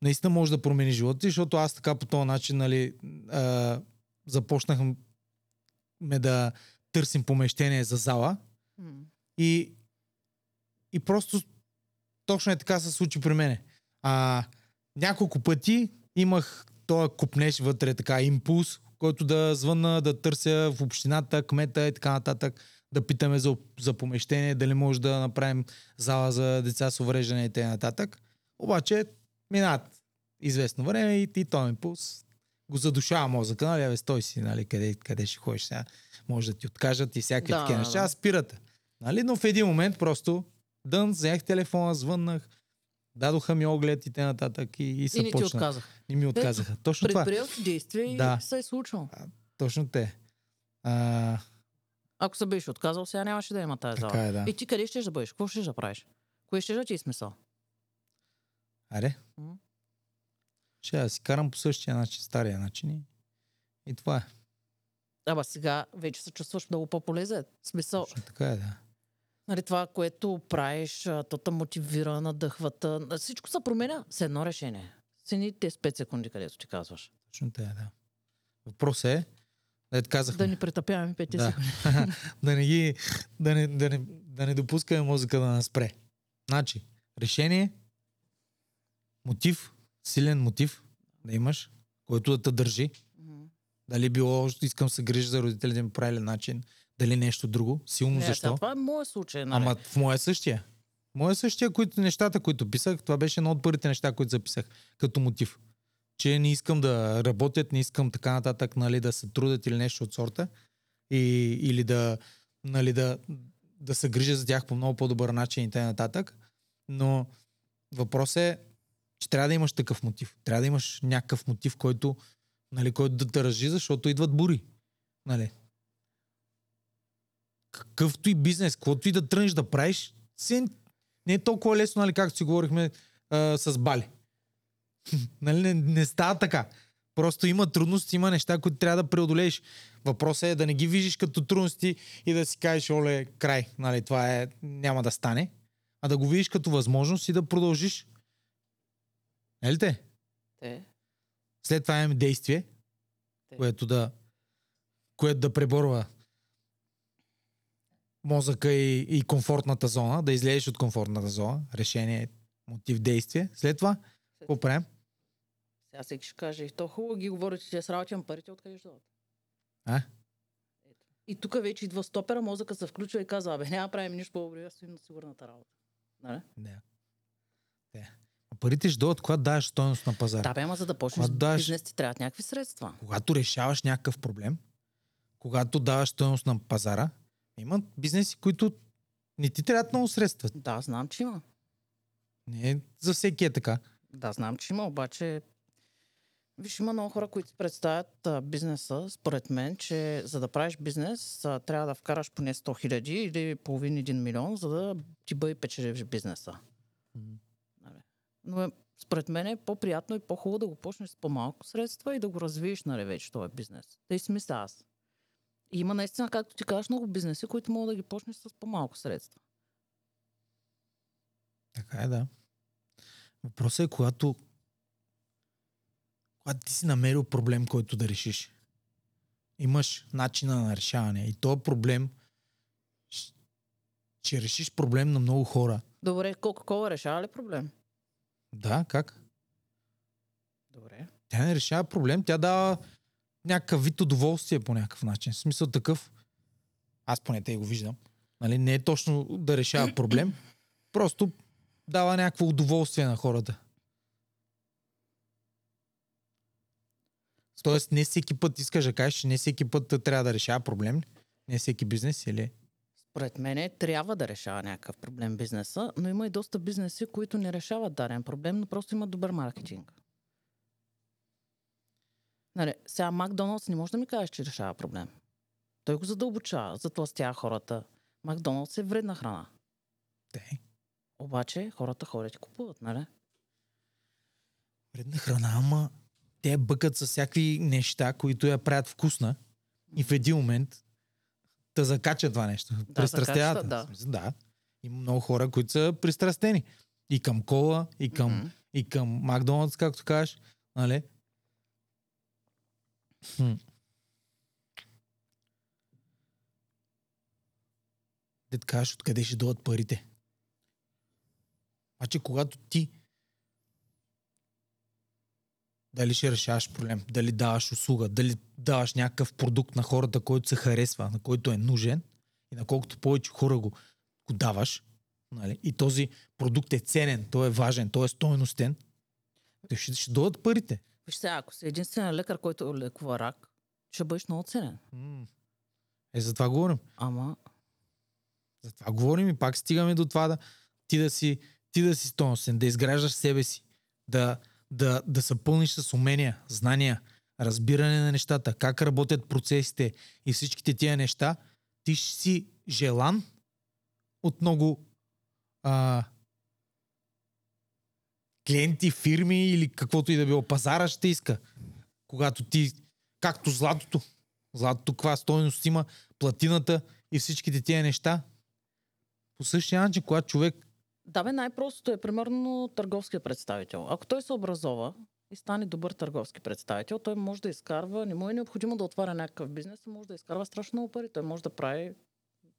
наистина може да промени живота ти, защото аз така по този начин, нали, а, започнахме да търсим помещение за зала и, и просто точно е така се случи при мене. А, няколко пъти имах този купнеш вътре, така импулс, който да звънна, да търся в общината, кмета и така нататък, да питаме за, за помещение, дали може да направим зала за деца с увреждане и т.н. Обаче минават известно време и, и този импулс го задушава мозъка, нали, бе, стой си, нали, къде, къде ще ходиш сега, може да ти откажат и всякакви Да, такива неща, да. спирате. Нали, но в един момент просто дън, взех телефона, звъннах, дадоха ми оглед и т.н. и, и се И не ти почна. отказах. И ми отказаха. Точно това. Предприел си действие и Да. се е случило. Точно те. А, Ако се беше отказал, сега нямаше да има тази зала. така е, да. И ти къде ще да бъдеш? Какво ще да правиш? Кое ще да ти е смисъл? Аре? М. Ще да си карам по същия начин, стария начин и, и това е. Ама сега вече се чувстваш много по-полезен. Смисъл, Точно така е, да. Нали, това, което правиш, то те мотивира, надъхвата. Всичко се променя с едно решение. С едни тези 5 секунди, където ти казваш. Точно така е, да. Въпросът е, да казахме, Да ни претъпяваме 5 Да. секунди. [laughs] да, не ги, да, не, да, не, да не допускаме мозъка да нас спре. Значи, решение, мотив, силен мотив да имаш, който да те държи. Дали било, искам се грижа за родителите ми по правилен начин, дали нещо друго, силно Не, защо. това е моят случай. Нали? Ама в моя същия. Моя същия, които, нещата, които писах, това беше едно от първите неща, които записах като мотив. Че не искам да работят, не искам така нататък, нали, да се трудят или нещо от сорта. И, или да, нали, да, да се грижа за тях по много по-добър начин и т.н. Но въпросът е, че трябва да имаш такъв мотив. Трябва да имаш някакъв мотив, който, нали, който да разжи, защото идват бури. Нали какъвто и бизнес, каквото и да тръгнеш да правиш, не е толкова лесно, нали, както си говорихме а, с Бали. [laughs] нали, не, не става така. Просто има трудности, има неща, които трябва да преодолееш. Въпросът е да не ги виждаш като трудности и да си кажеш, оле, край, нали, това е, няма да стане, а да го видиш като възможност и да продължиш. Нали те? Те. След това имаме действие, Те. което да, което да преборва мозъка и, и комфортната зона, да излезеш от комфортната зона, решение, мотив, действие. След това, какво правим? Сега всеки ще каже, то хубаво ги говорите, че с работя, ама парите откъде ще дойдат? А? Ето. И тук вече идва стопера, мозъка се включва и казва, абе, няма да правим нищо по-добре, стоим на сигурната работа. Нали? Да. Те. А парите ще дойдат, когато даваш стоеност на пазара. Да, бе, ама за да почнеш Когато даш- бизнес ти трябват някакви средства. Когато решаваш някакъв проблем, когато даваш стоеност на пазара, има бизнеси, които не ти трябват много средства. Да, знам, че има. Не е за всеки е така. Да, знам, че има, обаче Виж, има много хора, които представят а, бизнеса, според мен, че за да правиш бизнес, а, трябва да вкараш поне 100 хиляди или половин един милион, за да ти бъде печеливш бизнеса. Нали? Но е, според мен е по-приятно и по-хубаво да го почнеш с по-малко средства и да го развиеш, нали, вече този бизнес. Тъй си мисля аз. И има наистина, както ти казваш, много бизнеси, които могат да ги почнеш с по-малко средства. Така е, да. Въпросът е, когато, когато ти си намерил проблем, който да решиш. Имаш начина на решаване. И този проблем че решиш проблем на много хора. Добре, Кока-Кола решава ли проблем? Да, как? Добре. Тя не решава проблем, тя дава някакъв вид удоволствие по някакъв начин. В смисъл такъв, аз поне те го виждам, нали, не е точно да решава проблем, просто дава някакво удоволствие на хората. Тоест не всеки път искаш да кажеш, че не всеки път трябва да решава проблем, не всеки бизнес или... Според мен трябва да решава някакъв проблем бизнеса, но има и доста бизнеси, които не решават даден проблем, но просто имат добър маркетинг. Нали, сега Макдоналдс не може да ми кажеш, че решава проблем. Той го задълбочава, затластява хората. Макдоналдс е вредна храна. Те, Обаче хората ходят и купуват, нали? вредна храна, ама те бъкат с всякакви неща, които я правят вкусна и в един момент да закачат това нещо. Да, Пристрастяват. да. Да. Има много хора, които са пристрастени. И към кола, и към, Мгм. и към Макдоналдс, както кажеш. Нали? Да кажеш откъде ще дойдат парите. Обаче когато ти дали ще решаваш проблем, дали даваш услуга, дали даваш някакъв продукт на хората, който се харесва, на който е нужен и на колкото повече хора го, го даваш, нали? и този продукт е ценен, той е важен, той е стойностен, те ще, ще дойдат парите. Виж сега, ако си единствен лекар, който лекува рак, ще бъдеш много ценен. Е, за това говорим. Ама, За това говорим и пак стигаме до това да ти да си, ти да си стойностен, да изграждаш себе си, да, да, да се пълниш с умения, знания, разбиране на нещата, как работят процесите и всичките тия неща, ти ще си желан от много а, клиенти, фирми или каквото и да било. Пазара ще иска. Когато ти, както златото, златото каква стойност има, платината и всичките тия неща, по същия начин, когато човек да бе, най-простото е примерно търговския представител. Ако той се образова и стане добър търговски представител, той може да изкарва, не му е необходимо да отваря някакъв бизнес, може да изкарва страшно много пари. Той може да прави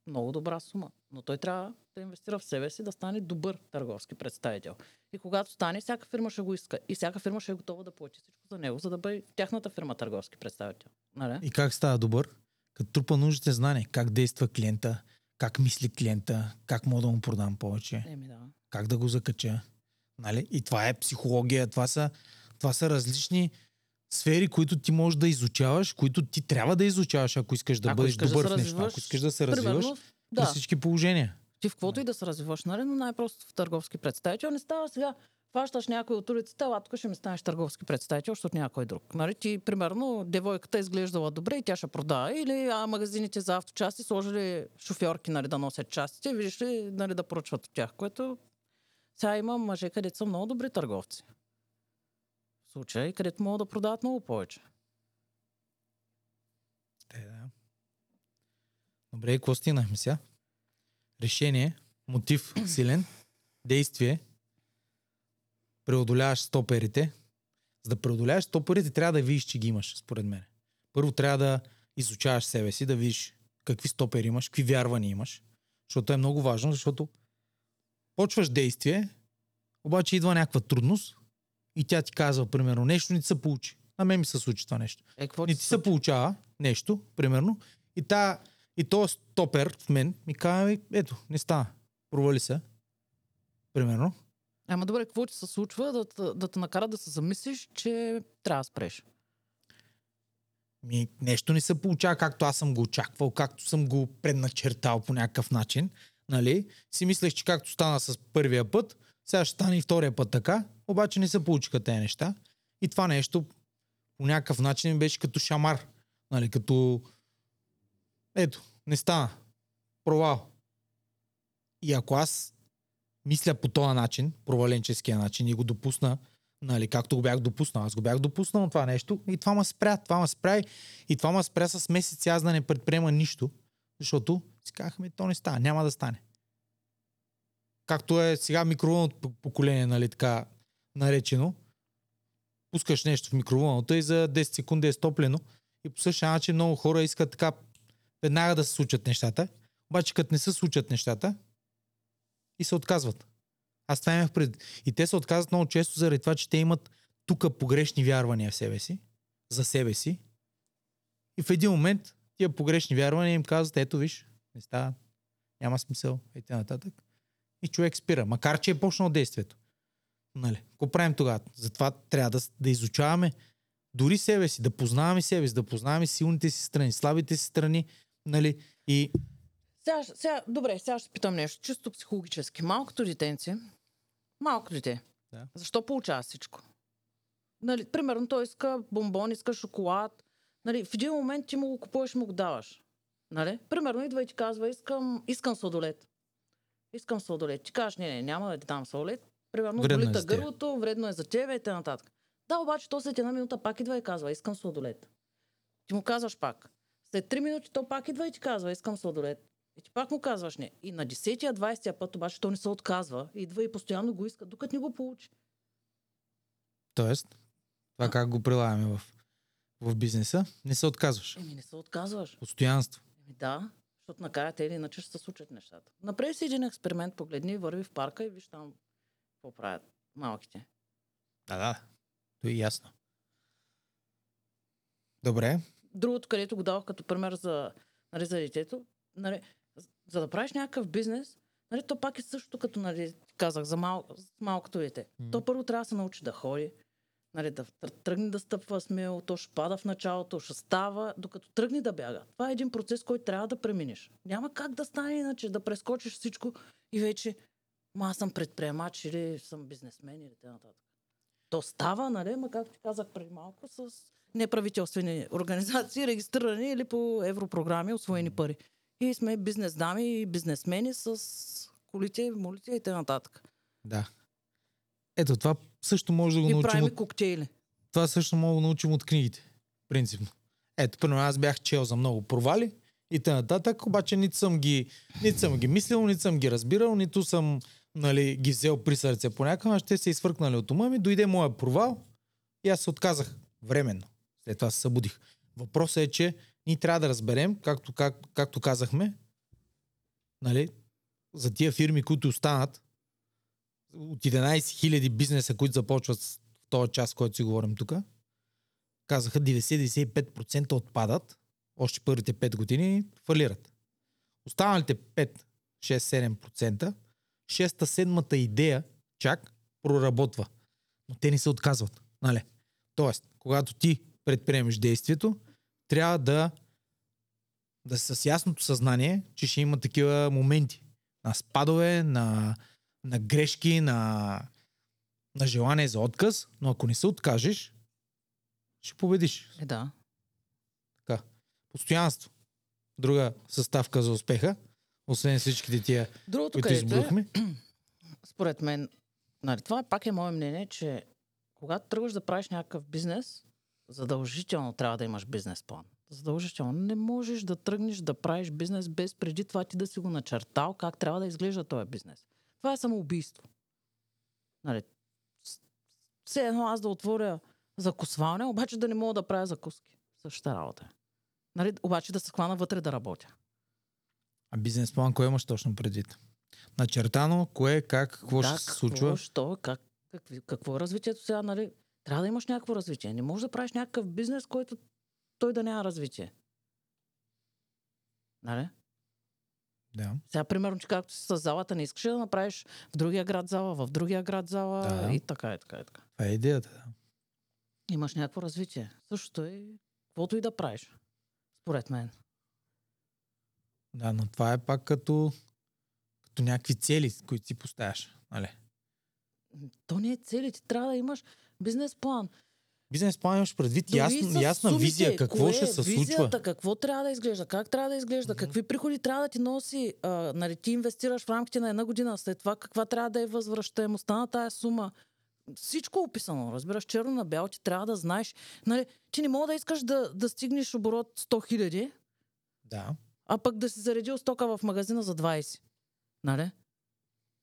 много добра сума. Но той трябва да инвестира в себе си, да стане добър търговски представител. И когато стане, всяка фирма ще го иска. И всяка фирма ще е готова да плати всичко за него, за да бъде тяхната фирма търговски представител. Нали? и как става добър, като трупа нужните знания, как действа клиента, как мисли клиента, как мога да му продам повече, Еми да. как да го закача. Нали? И това е психология, това са, това са различни сфери, които ти можеш да изучаваш, които ти трябва да изучаваш, ако искаш да Ако бъдеш искаш да добър се в нещо, ако искаш да се развиваш Примерно, при да, всички положения. ти в каквото и да се развиваш, нали, но най-просто в търговски представител. Не става сега, фащаш някой от улицата, ела тук ще ми станеш търговски представител, защото някой друг. Нали, ти, примерно, девойката е изглеждала добре и тя ще продава. Или а, магазините за авточасти сложили шофьорки нали, да носят частите, виждаш ли, нали, да поръчват от тях, което сега има мъже, където са много добри търговци. В случай, където могат да продават много повече. Те, да. Добре, какво стигнахме сега? Решение, мотив силен, действие, преодоляваш стоперите. За да преодоляваш стоперите, трябва да видиш, че ги имаш, според мен. Първо трябва да изучаваш себе си, да видиш какви стопери имаш, какви вярвания имаш. Защото е много важно, защото почваш действие, обаче идва някаква трудност и тя ти казва, примерно, нещо не ти се получи. На мен ми се случи това нещо Е, какво не ти се получава нещо, примерно, и, та, и то стопер в мен ми казва, «Ами, ето, не стана. Провали се. Примерно. Ама добре, какво ти се случва да, да, да те накара да се замислиш, че трябва да спреш? Ми, нещо не се получава както аз съм го очаквал, както съм го предначертал по някакъв начин. Нали? Си мислех, че както стана с първия път, сега ще стане и втория път така, обаче не се получиха тези неща. И това нещо по някакъв начин беше като шамар. Нали? Като ето, не стана. Провал. И ако аз мисля по този начин, проваленческия начин и го допусна, нали, както го бях допуснал. Аз го бях допуснал това нещо и това ме спря, това ме спря и това ме спря с месеци аз да не предприема нищо, защото си казахме, то не става, няма да стане. Както е сега микровълното поколение, нали, така наречено, пускаш нещо в микровълната и за 10 секунди е стоплено и по същия начин много хора искат така веднага да се случат нещата, обаче като не се случат нещата, и се отказват. Аз това имах пред. И те се отказват много често заради това, че те имат тук погрешни вярвания в себе си, за себе си. И в един момент тия погрешни вярвания им казват, ето виж, не става, няма смисъл, и т.н. нататък. И човек спира, макар че е почнал действието. Нали? Какво правим тогава? Затова трябва да, да изучаваме дори себе си, да познаваме себе си, да познаваме силните си страни, слабите си страни, нали? И Сега, сега, добре, сега ще питам нещо, чисто психологически. Малкото детенце, малко дете, Да. защо получава всичко? Нали, примерно той иска бомбон, иска шоколад. Нали, в един момент ти му го купуваш му го даваш. Нали? Примерно идва и ти казва, искам, искам сладолет. Искам сладолет. Ти кажеш, не, не, няма да ти дам сладолет. Примерно Вредно е болита теб. гърлото, вредно е за тебе и т.н. Да, обаче то след една минута пак идва и казва, искам сладолет. Ти му казваш пак. След 3 минути то пак идва и ти казва, искам сладолет. И ти пак му казваш не. И на 10-я, 20-я път обаче то не се отказва. Идва и постоянно го иска, докато не го получи. Тоест, това как го прилагаме в, в бизнеса, не се отказваш. Еми не се отказваш. Постоянство. Еми да, защото накрая те или иначе ще се случат нещата. Направи си един експеримент, погледни, върви в парка и виж там какво правят малките. Да, да. То е ясно. Добре. Другото, където го давах като пример за, нали, за детето, нали, за да правиш някакъв бизнес, нали, то пак е същото като нали, казах за мал, с малкото дете. М. То първо трябва да се научи да ходи, нали, да тр- тръгне да стъпва смело, то ще пада в началото, ще става, докато тръгне да бяга. Това е един процес, който трябва да преминеш. Няма как да стане иначе, да прескочиш всичко и вече, ма аз съм предприемач или съм бизнесмен или т.н. То става, нали, ма както казах преди малко, с неправителствени организации, регистрирани или по европрограми, освоени пари. И сме бизнес дами и бизнесмени с колите, молите и т.н. Да. Ето, това също може да го И научим правим от, коктейли. това също мога да научим от книгите. Принципно. Ето, примерно аз бях чел за много провали и т.н. обаче нито съм ги, нито съм ги мислил, нито съм ги разбирал, нито съм нали, ги взел при сърце понякога, а ще се изфъркнали от ума ми, дойде моя провал и аз се отказах временно. След това се събудих. Въпросът е, че ние трябва да разберем, както, как, както казахме, нали, за тия фирми, които останат, от 11 000 бизнеса, които започват с този час, който си говорим тук, казаха 90-95% отпадат, още първите 5 години фалират. Останалите 5, 6, 7%, 6-7 идея чак проработва. Но те не се отказват. Нали? Тоест, когато ти предприемеш действието, трябва да да си с ясното съзнание, че ще има такива моменти на спадове, на, на грешки, на, на желание за отказ, но ако не се откажеш, ще победиш. Е, да. Така. Постоянство. Друга съставка за успеха, освен всичките тия, Другото, които е, избухме. [clears throat] според мен, нали, това пак е мое мнение, че когато тръгваш да правиш някакъв бизнес, задължително трябва да имаш бизнес план. Задължително. Не можеш да тръгнеш да правиш бизнес без преди това ти да си го начертал как трябва да изглежда този бизнес. Това е самоубийство. Нали, все едно аз да отворя закусвалня, обаче да не мога да правя закуски. Същата работа. е. Нали, обаче да се хвана вътре да работя. А бизнес план, кое имаш точно предвид? Начертано, кое, как, какво ще се случва? Що, как, какви, какво е развитието сега, нали? Трябва да имаш някакво развитие. Не можеш да правиш някакъв бизнес, който той да няма развитие. Нали? Да. Сега, примерно, че както си с залата, не искаш да направиш в другия град зала, в другия град зала Да, да. и така, и така, и така. Това е идеята. Да. Имаш някакво развитие. Същото е, каквото и да правиш. Според мен. да, но това е пак като, като някакви цели, които си поставяш. Нали? То не е цели, ти трябва да имаш бизнес план. Бизнес план имаш предвид Дори ясна, с ясна сумите, визия, какво кое ще се визията, случва. Какво трябва да изглежда, как трябва да изглежда, Мгм. какви приходи трябва да ти носи. А, нали, ти инвестираш в рамките на една година, след това каква трябва да е възвръщаемостта на тая сума. Всичко е описано, разбираш, черно на бяло, ти трябва да знаеш. Нали, ти не мога да искаш да, да стигнеш оборот 100 хиляди, Да. а пък да си заредил стока в магазина за 20. Нали?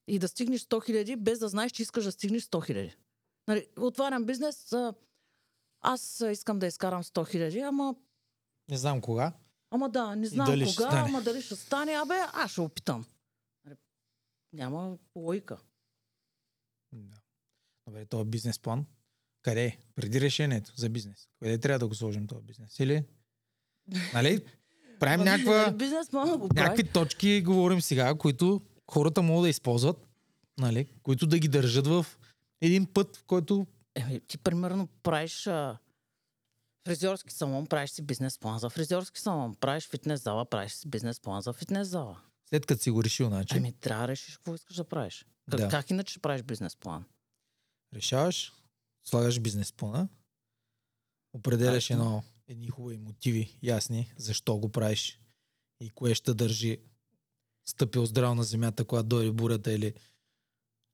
И да стигнеш 100 хиляди, без да знаеш, че искаш да стигнеш 100 хиляди. Нали, отварям бизнес, а, аз искам да изкарам 100 хиляди, ама, Не знам кога. ама да, не знам дали кога, ама дали ще стане, абе, аз ще опитам. Нали, няма логика. Да. Добре, този бизнес план. Къде е? Преди решението за бизнес. Къде трябва да го сложим този бизнес? Или? Нали? Правим [laughs] Ами, някаква, нали, Бизнес плана го прави. някакви точки, говорим сега, които хората могат да използват, нали? които да ги държат в един път, в който Еми, ти примерно правиш а, фризьорски салон, правиш си бизнес план за фризьорски салон, правиш фитнес зала, правиш си бизнес план за фитнес зала. след като си го решил, значи, Ами трябва да решиш какво искаш да правиш. Как, Да. как иначе правиш бизнес план? решаваш, слагаш бизнес плана, определяш едно, едни хубави мотиви, ясни, защо го правиш и кое ще държи стъпил здраво на земята, когато дойде бурята или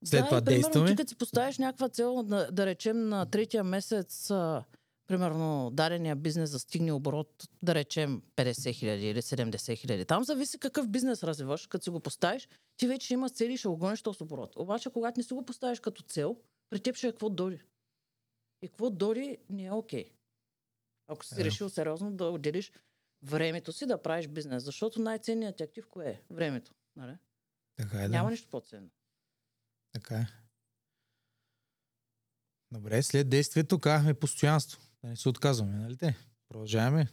след да, това и, примерно, действаме. Ти като си поставиш някаква цел, да, да речем на третия месец, а, примерно дадения бизнес да стигне оборот, да речем 50 хиляди или 70 хиляди. Там зависи какъв бизнес развиваш, като си го поставиш, ти вече имаш цели и ще го гониш този оборот. Обаче, когато не си го поставиш като цел, при теб ще е какво дори. И какво дори не е окей. Ако си Е. решил сериозно да отделиш времето си да правиш бизнес, защото най-ценният ти актив кое е? Времето. Нали? Така е, да. Няма нищо по-ценно. Така е. Добре, след действието казахме постоянство. Да не се отказваме, нали те? Продължаваме.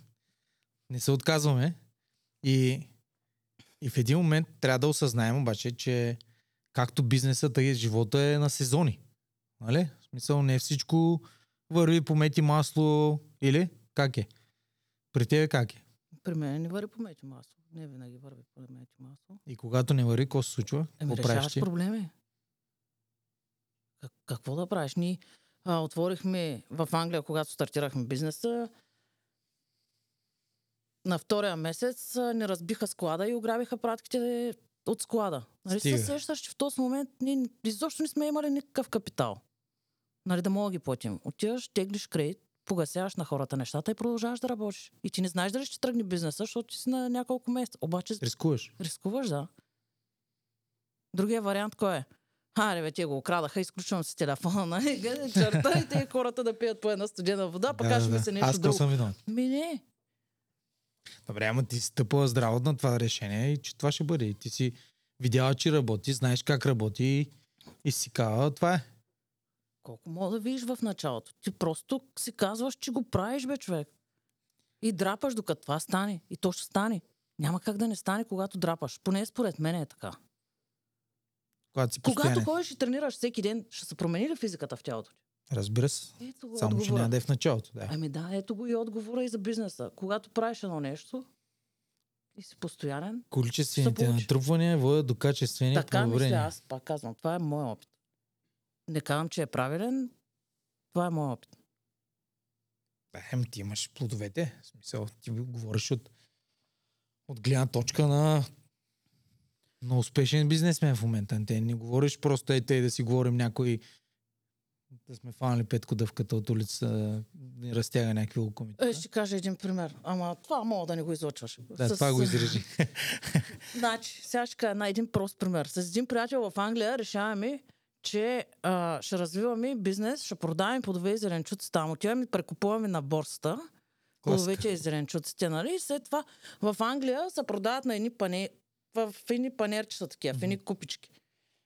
Не се отказваме. И, и в един момент трябва да осъзнаем обаче, че както бизнесът, така и живота е на сезони. Нали? В смисъл не всичко върви по мети масло или как е? При тебе как е? При мен не върви по мети масло. Не винаги върви по мети масло. И когато не върви, какво се случва? Еми, решаваш проблеми. Как, какво да правиш? Ние а, отворихме в Англия, когато стартирахме бизнеса. На втория месец а, ни разбиха склада и ограбиха пратките от склада. Нали Стига. се сещаш, че в този момент ние изобщо не сме имали никакъв капитал. Нали, да мога ги платим. Отиваш, теглиш кредит, погасяваш на хората нещата и продължаваш да работиш. И ти не знаеш дали ще тръгне бизнеса, защото ти си на няколко месеца. Обаче Рискуваш. Рискуваш, да. Другия вариант кой е? Аре, бе, те го окрадаха, изключвам си телефона, [laughs] нали? Черта и те хората да пият по една студена вода, пък аз ще ми се нещо Аз друго. съм виновен? Ми не. Добре, ама ти си стъпила здраво на това решение и че това ще бъде. И ти си видяла, че работи, знаеш как работи и, си казала, това е. Колко мога да видиш в началото? Ти просто си казваш, че го правиш, бе, човек. И драпаш, докато това стане. И то ще стане. Няма как да не стане, когато драпаш. Поне според мен е така. Когато си Когато ходиш и тренираш всеки ден, ще се промени ли физиката в тялото ти? Разбира се. Ето го Само, че няма да е в началото. Да. Ами да, ето го и отговора и за бизнеса. Когато правиш едно нещо и си постоянен, Количествените натрупвания водят до качествени така мисля, подобрения. аз пак казвам, това е мой опит. Не казвам, че е правилен, това е мой опит. Ами ти имаш плодовете. В смисъл, ти говориш от, от гледна точка на, на успешен бизнесмен в момента. Те не говориш просто ей те да си говорим някой да сме фанали петко дъвката от улица, ни разтяга някакви лукоми. Е, ще кажа един пример. Ама това мога да не го излъчваш. Да, това го изрежи. [laughs] Значи, сега ще кажа на един прост пример. С един приятел в Англия решаваме, че а, ще развиваме бизнес, ще продаваме плодове и зеленчуци там. Отиваме и прекупуваме на борсата. Плодовете и зеленчуците, нали? И след това в Англия се продават на едни пане... в едни панерчета такива, в едни купички.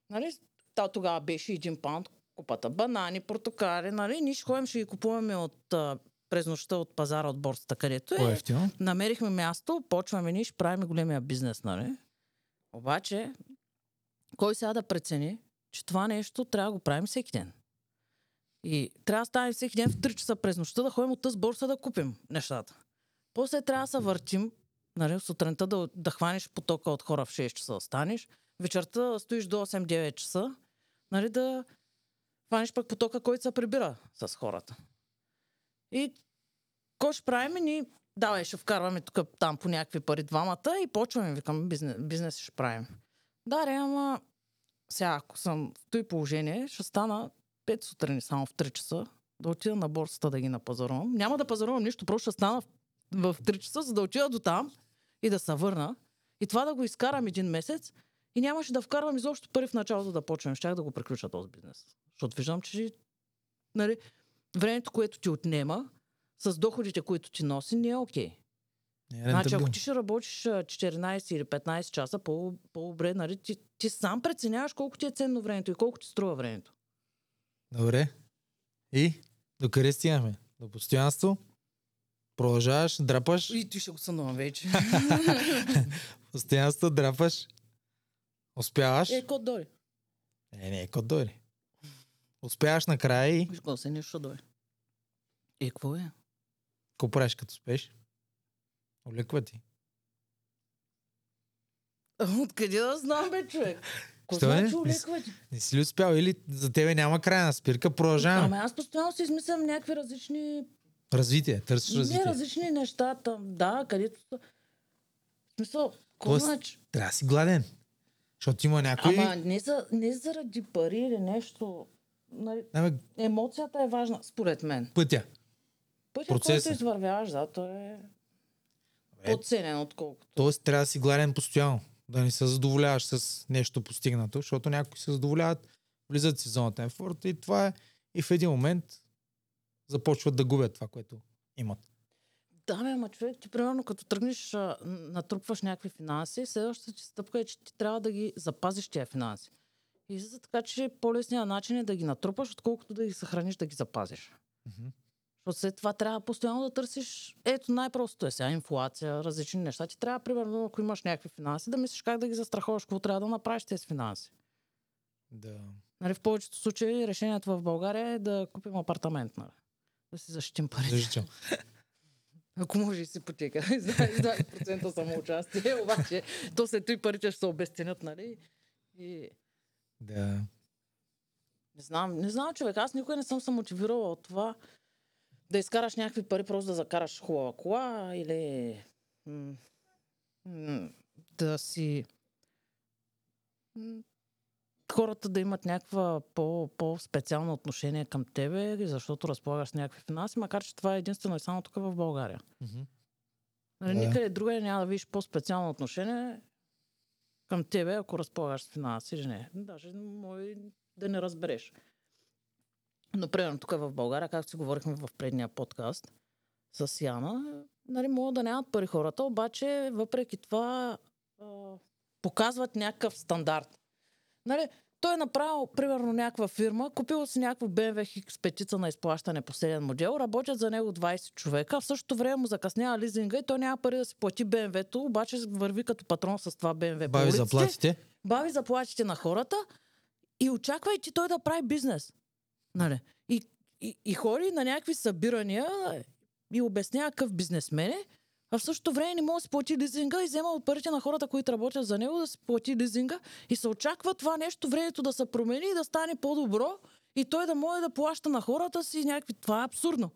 Нали? Та тогава беше един паунд купата. Банани, портокали, нали? Ние ще ходим, ще ги купуваме от, а, през нощта от пазара, от борсата, където е. Намерихме място, почваме ние, ще правим големия бизнес, нали? Обаче, кой сега да прецени, че това нещо трябва да го правим всеки ден? И трябва да станем всеки ден в 3 часа през нощта да ходим от тази борса да купим нещата. После трябва да се въртим, нали, сутринта да, да хванеш потока от хора в 6 часа да станеш, вечерта стоиш до 8-9 часа, нали, да хванеш пък потока, който се прибира с хората. И какво ще правим? Ние давай, ще вкарваме тук там по някакви пари двамата и почваме, викам, бизнес, бизнес ще правим. Да, ама сега, ако съм в този положение, ще стана 5 сутрин само в 3 часа, да отида на борсата да ги напазарувам. Няма да пазарувам нищо, просто ще стана в, в 3 часа, за да отида до там и да се върна. И това да го изкарам един месец и нямаше да вкарвам изобщо пари в началото да почвам. Щях да го приключа този бизнес. Защото виждам, че нали, времето, което ти отнема, с доходите, които ти носи, не е окей. Не е Значи, ако ти ще работиш а, 14 или 15 часа, по- по-добре, нали, ти, ти сам преценяваш колко ти е ценно времето и колко ти струва времето. Добре. И? До къде стигнахме? До постоянство? Продължаваш, драпаш. И ти ще го сънувам вече. [laughs] Постоянство, драпаш. Успяваш. е, код дойде. Не, не, код дойде. Успяваш накрая и Виж какво се нещо дойде. Е, какво е? какво правиш като успеш? Олеква ти. Откъде да знам, бе, човек? Какво е? значи олеква ти? Не си ли успял? Или за тебе няма крайна спирка, продължаваме. Ами аз постоянно си измислям някакви различни Развитие, търсиш Не развитие. различни неща там, да, където са. Смисъл, значи? Трябва да си гладен. Защото има някой... Ама не, за, не заради пари или нещо. Нали, Абе, емоцията е важна, според мен. пътя. Пътя, Процеса. който извървяваш, да, той е по-ценен, отколкото. Тоест трябва да си гладен постоянно. Да не се задоволяваш с нещо постигнато, защото някои се задоволяват, влизат си в зоната на и това е. И в един момент започват да губят това, което имат. Да, бе, ама човек, ти примерно като тръгнеш, а, натрупваш някакви финанси, следващата ти стъпка е, че ти трябва да ги запазиш тия финанси. И за така, че по-лесният начин е да ги натрупаш, отколкото да ги съхраниш, да ги запазиш. Защото след това трябва постоянно да търсиш, ето най-простото е сега, инфлация, различни неща. Ти трябва, примерно, ако имаш някакви финанси, да мислиш как да ги застраховаш, какво трябва да направиш тези финанси. Да. Нали, в повечето случаи решението в България е да купим апартамент, нали? Да си защитим парите. Защитил. [laughs] Ако може и с ипотека. С 20% самоучастие, [laughs] обаче то след и парите ще се обесценят, нали? И Да. не знам, не знам, човек, аз никой не съм се мотивирала от това да изкараш някакви пари, просто да закараш хубава кола или м- м- да си м- хората да имат някаква по, по-специално отношение към тебе, защото разполагаш с някакви финанси, макар че това е единствено и само тук в България. Мгм. Нали, Да. Никъде другаде няма да видиш по-специално отношение към тебе, ако разполагаш с финанси или не. Даже може да не разбереш. Но, примерно, тук в България, както си говорихме в предния подкаст с Яна, нали, могат да нямат пари хората, обаче, въпреки това, а, показват някакъв стандарт. Нали, той е направил, примерно, някаква фирма, купил си някакво BMW X5 на изплащане последен модел, работят за него 20 човека, в същото време му закъснява лизинга и той няма пари да си плати BMW-то, обаче върви като патрон с това BMW Бави улиците, заплатите. бави заплатите на хората и очаквай ти той да прави бизнес. Нали? И, и, и хори на някакви събирания и обяснява какъв бизнесмен е, а в същото време не може да си плати лизинга и взема от парите на хората, които работят за него, да си плати лизинга и се очаква това нещо, времето да се промени и да стане по-добро и той да може да плаща на хората си някакви... Това е абсурдно.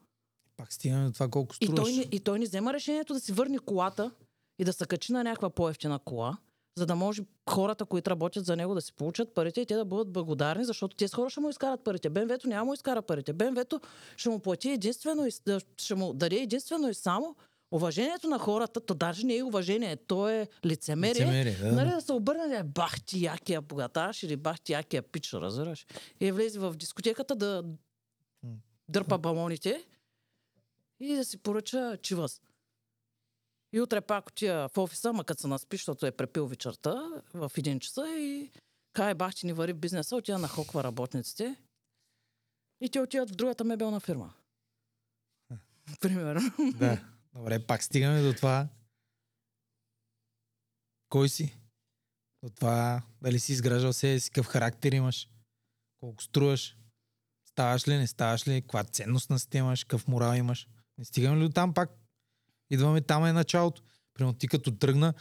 Пак стигаме до това колко И струваш. той, не, и той не взема решението да си върне колата и да се качи на някаква по-ефтина кола, за да може хората, които работят за него, да си получат парите и те да бъдат благодарни, защото тези хора ще му изкарат парите. БМВ-то няма му изкара парите. БМВ-то ще му плати единствено и, ще му даде единствено и само уважението на хората, то даже не е уважение, то е лицемерие. Лицемерие, да. Нали, да се обърне, е бах ти якия богаташ или бах ти якия пич, разбираш. И влезе в дискотеката да дърпа балоните и да си поръча чивас. И утре пак отива в офиса, ма като се наспи, защото е препил вечерта в един часа и кай бах ти ни вари бизнеса, отива на хоква работниците и те отиват в другата мебелна фирма. [laughs] Примерно. Да. Добре, пак стигаме до това. Кой си? До това дали си изграждал себе си, какъв характер имаш, колко струваш, ставаш ли, не ставаш ли, каква ценностна си имаш, какъв морал имаш. Не стигаме ли до там пак? Идваме там е началото. Примерно ти като тръгна,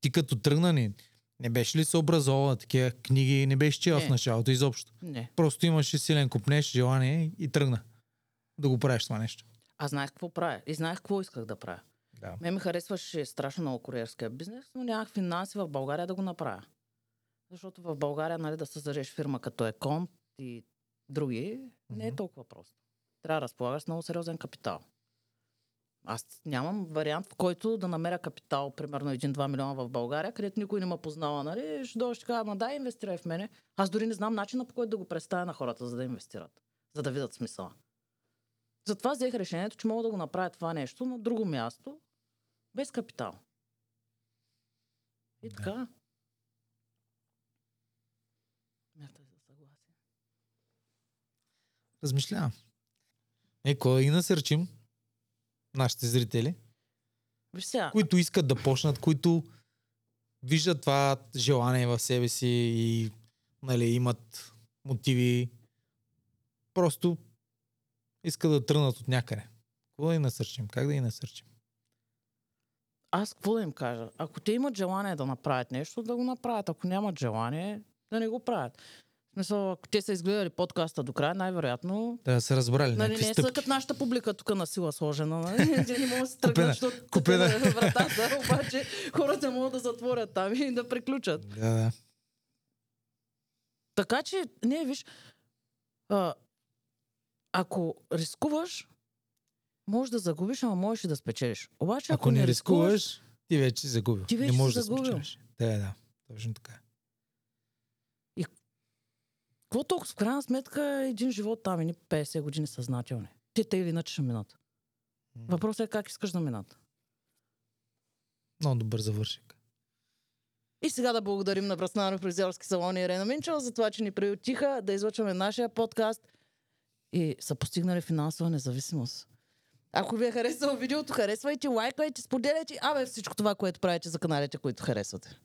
ти като тръгна ни, не беше ли се образовала такива книги, не беше чела в Не. началото изобщо. Не. Просто имаше силен купнеш, желание и тръгна да го правиш това нещо. Аз знаех какво правя и знаех какво исках да правя. Да. Ме ми харесваше страшно много куриерския бизнес, но нямах финанси в България да го направя. Защото в България, нали, да създадеш фирма като Еконт и други, не е толкова просто. Трябва да разполагаш с много сериозен капитал. Аз нямам вариант, в който да намеря капитал, примерно 1-2 милиона в България, където никой не ме познава, нали? Ще дойдеш така, ама дай инвестирай в мене. Аз дори не знам начина по който да го представя на хората, за да инвестират, за да видят смисъла. Затова взех решението, че мога да го направя това нещо на друго място, Без капитал. И Да. така. Смятай за съгласие. Размишлявам. Е, кой да ги насърчим? Нашите зрители, Виж сега, които искат да почнат, които виждат това желание в себе си и нали, имат мотиви. Просто искат да тръгнат от някъде. Какво да ги насърчим? Как да ги насърчим? аз какво да им кажа? Ако те имат желание да направят нещо, да го направят. Ако нямат желание, да не го правят. В смисъл, ако те са изгледали подкаста до края, най-вероятно Да са разбрали Нали, не са стъпки. като нашата публика тук на сила сложена. Нали? [laughs] Те не могат да се тръгнат, защото купена. е вратата, [laughs] обаче хората могат да затворят там и да приключат. Да, да. Така че, не, виж, а, ако рискуваш, можеш да загубиш, ама можеш и да спечелиш. Обаче, ако, Ако не рискуваш, ти вече си загубил. Ти вече не си можеш да загубил. спечелиш. Да, да. Точно така. какво толкова в крайна сметка е един живот там, и 50 години съзнателни. Те те или иначе ще минат. Въпросът е как искаш да минат. Много добър завършик. И сега да благодарим на Браснано фризьорски салон и Ирена Минчева за това, че ни приютиха да излъчваме нашия подкаст и са постигнали финансова независимост. Ако ви е харесало видеото, харесвайте, лайкайте, споделяйте, абе всичко това, което правите за каналите, които харесвате.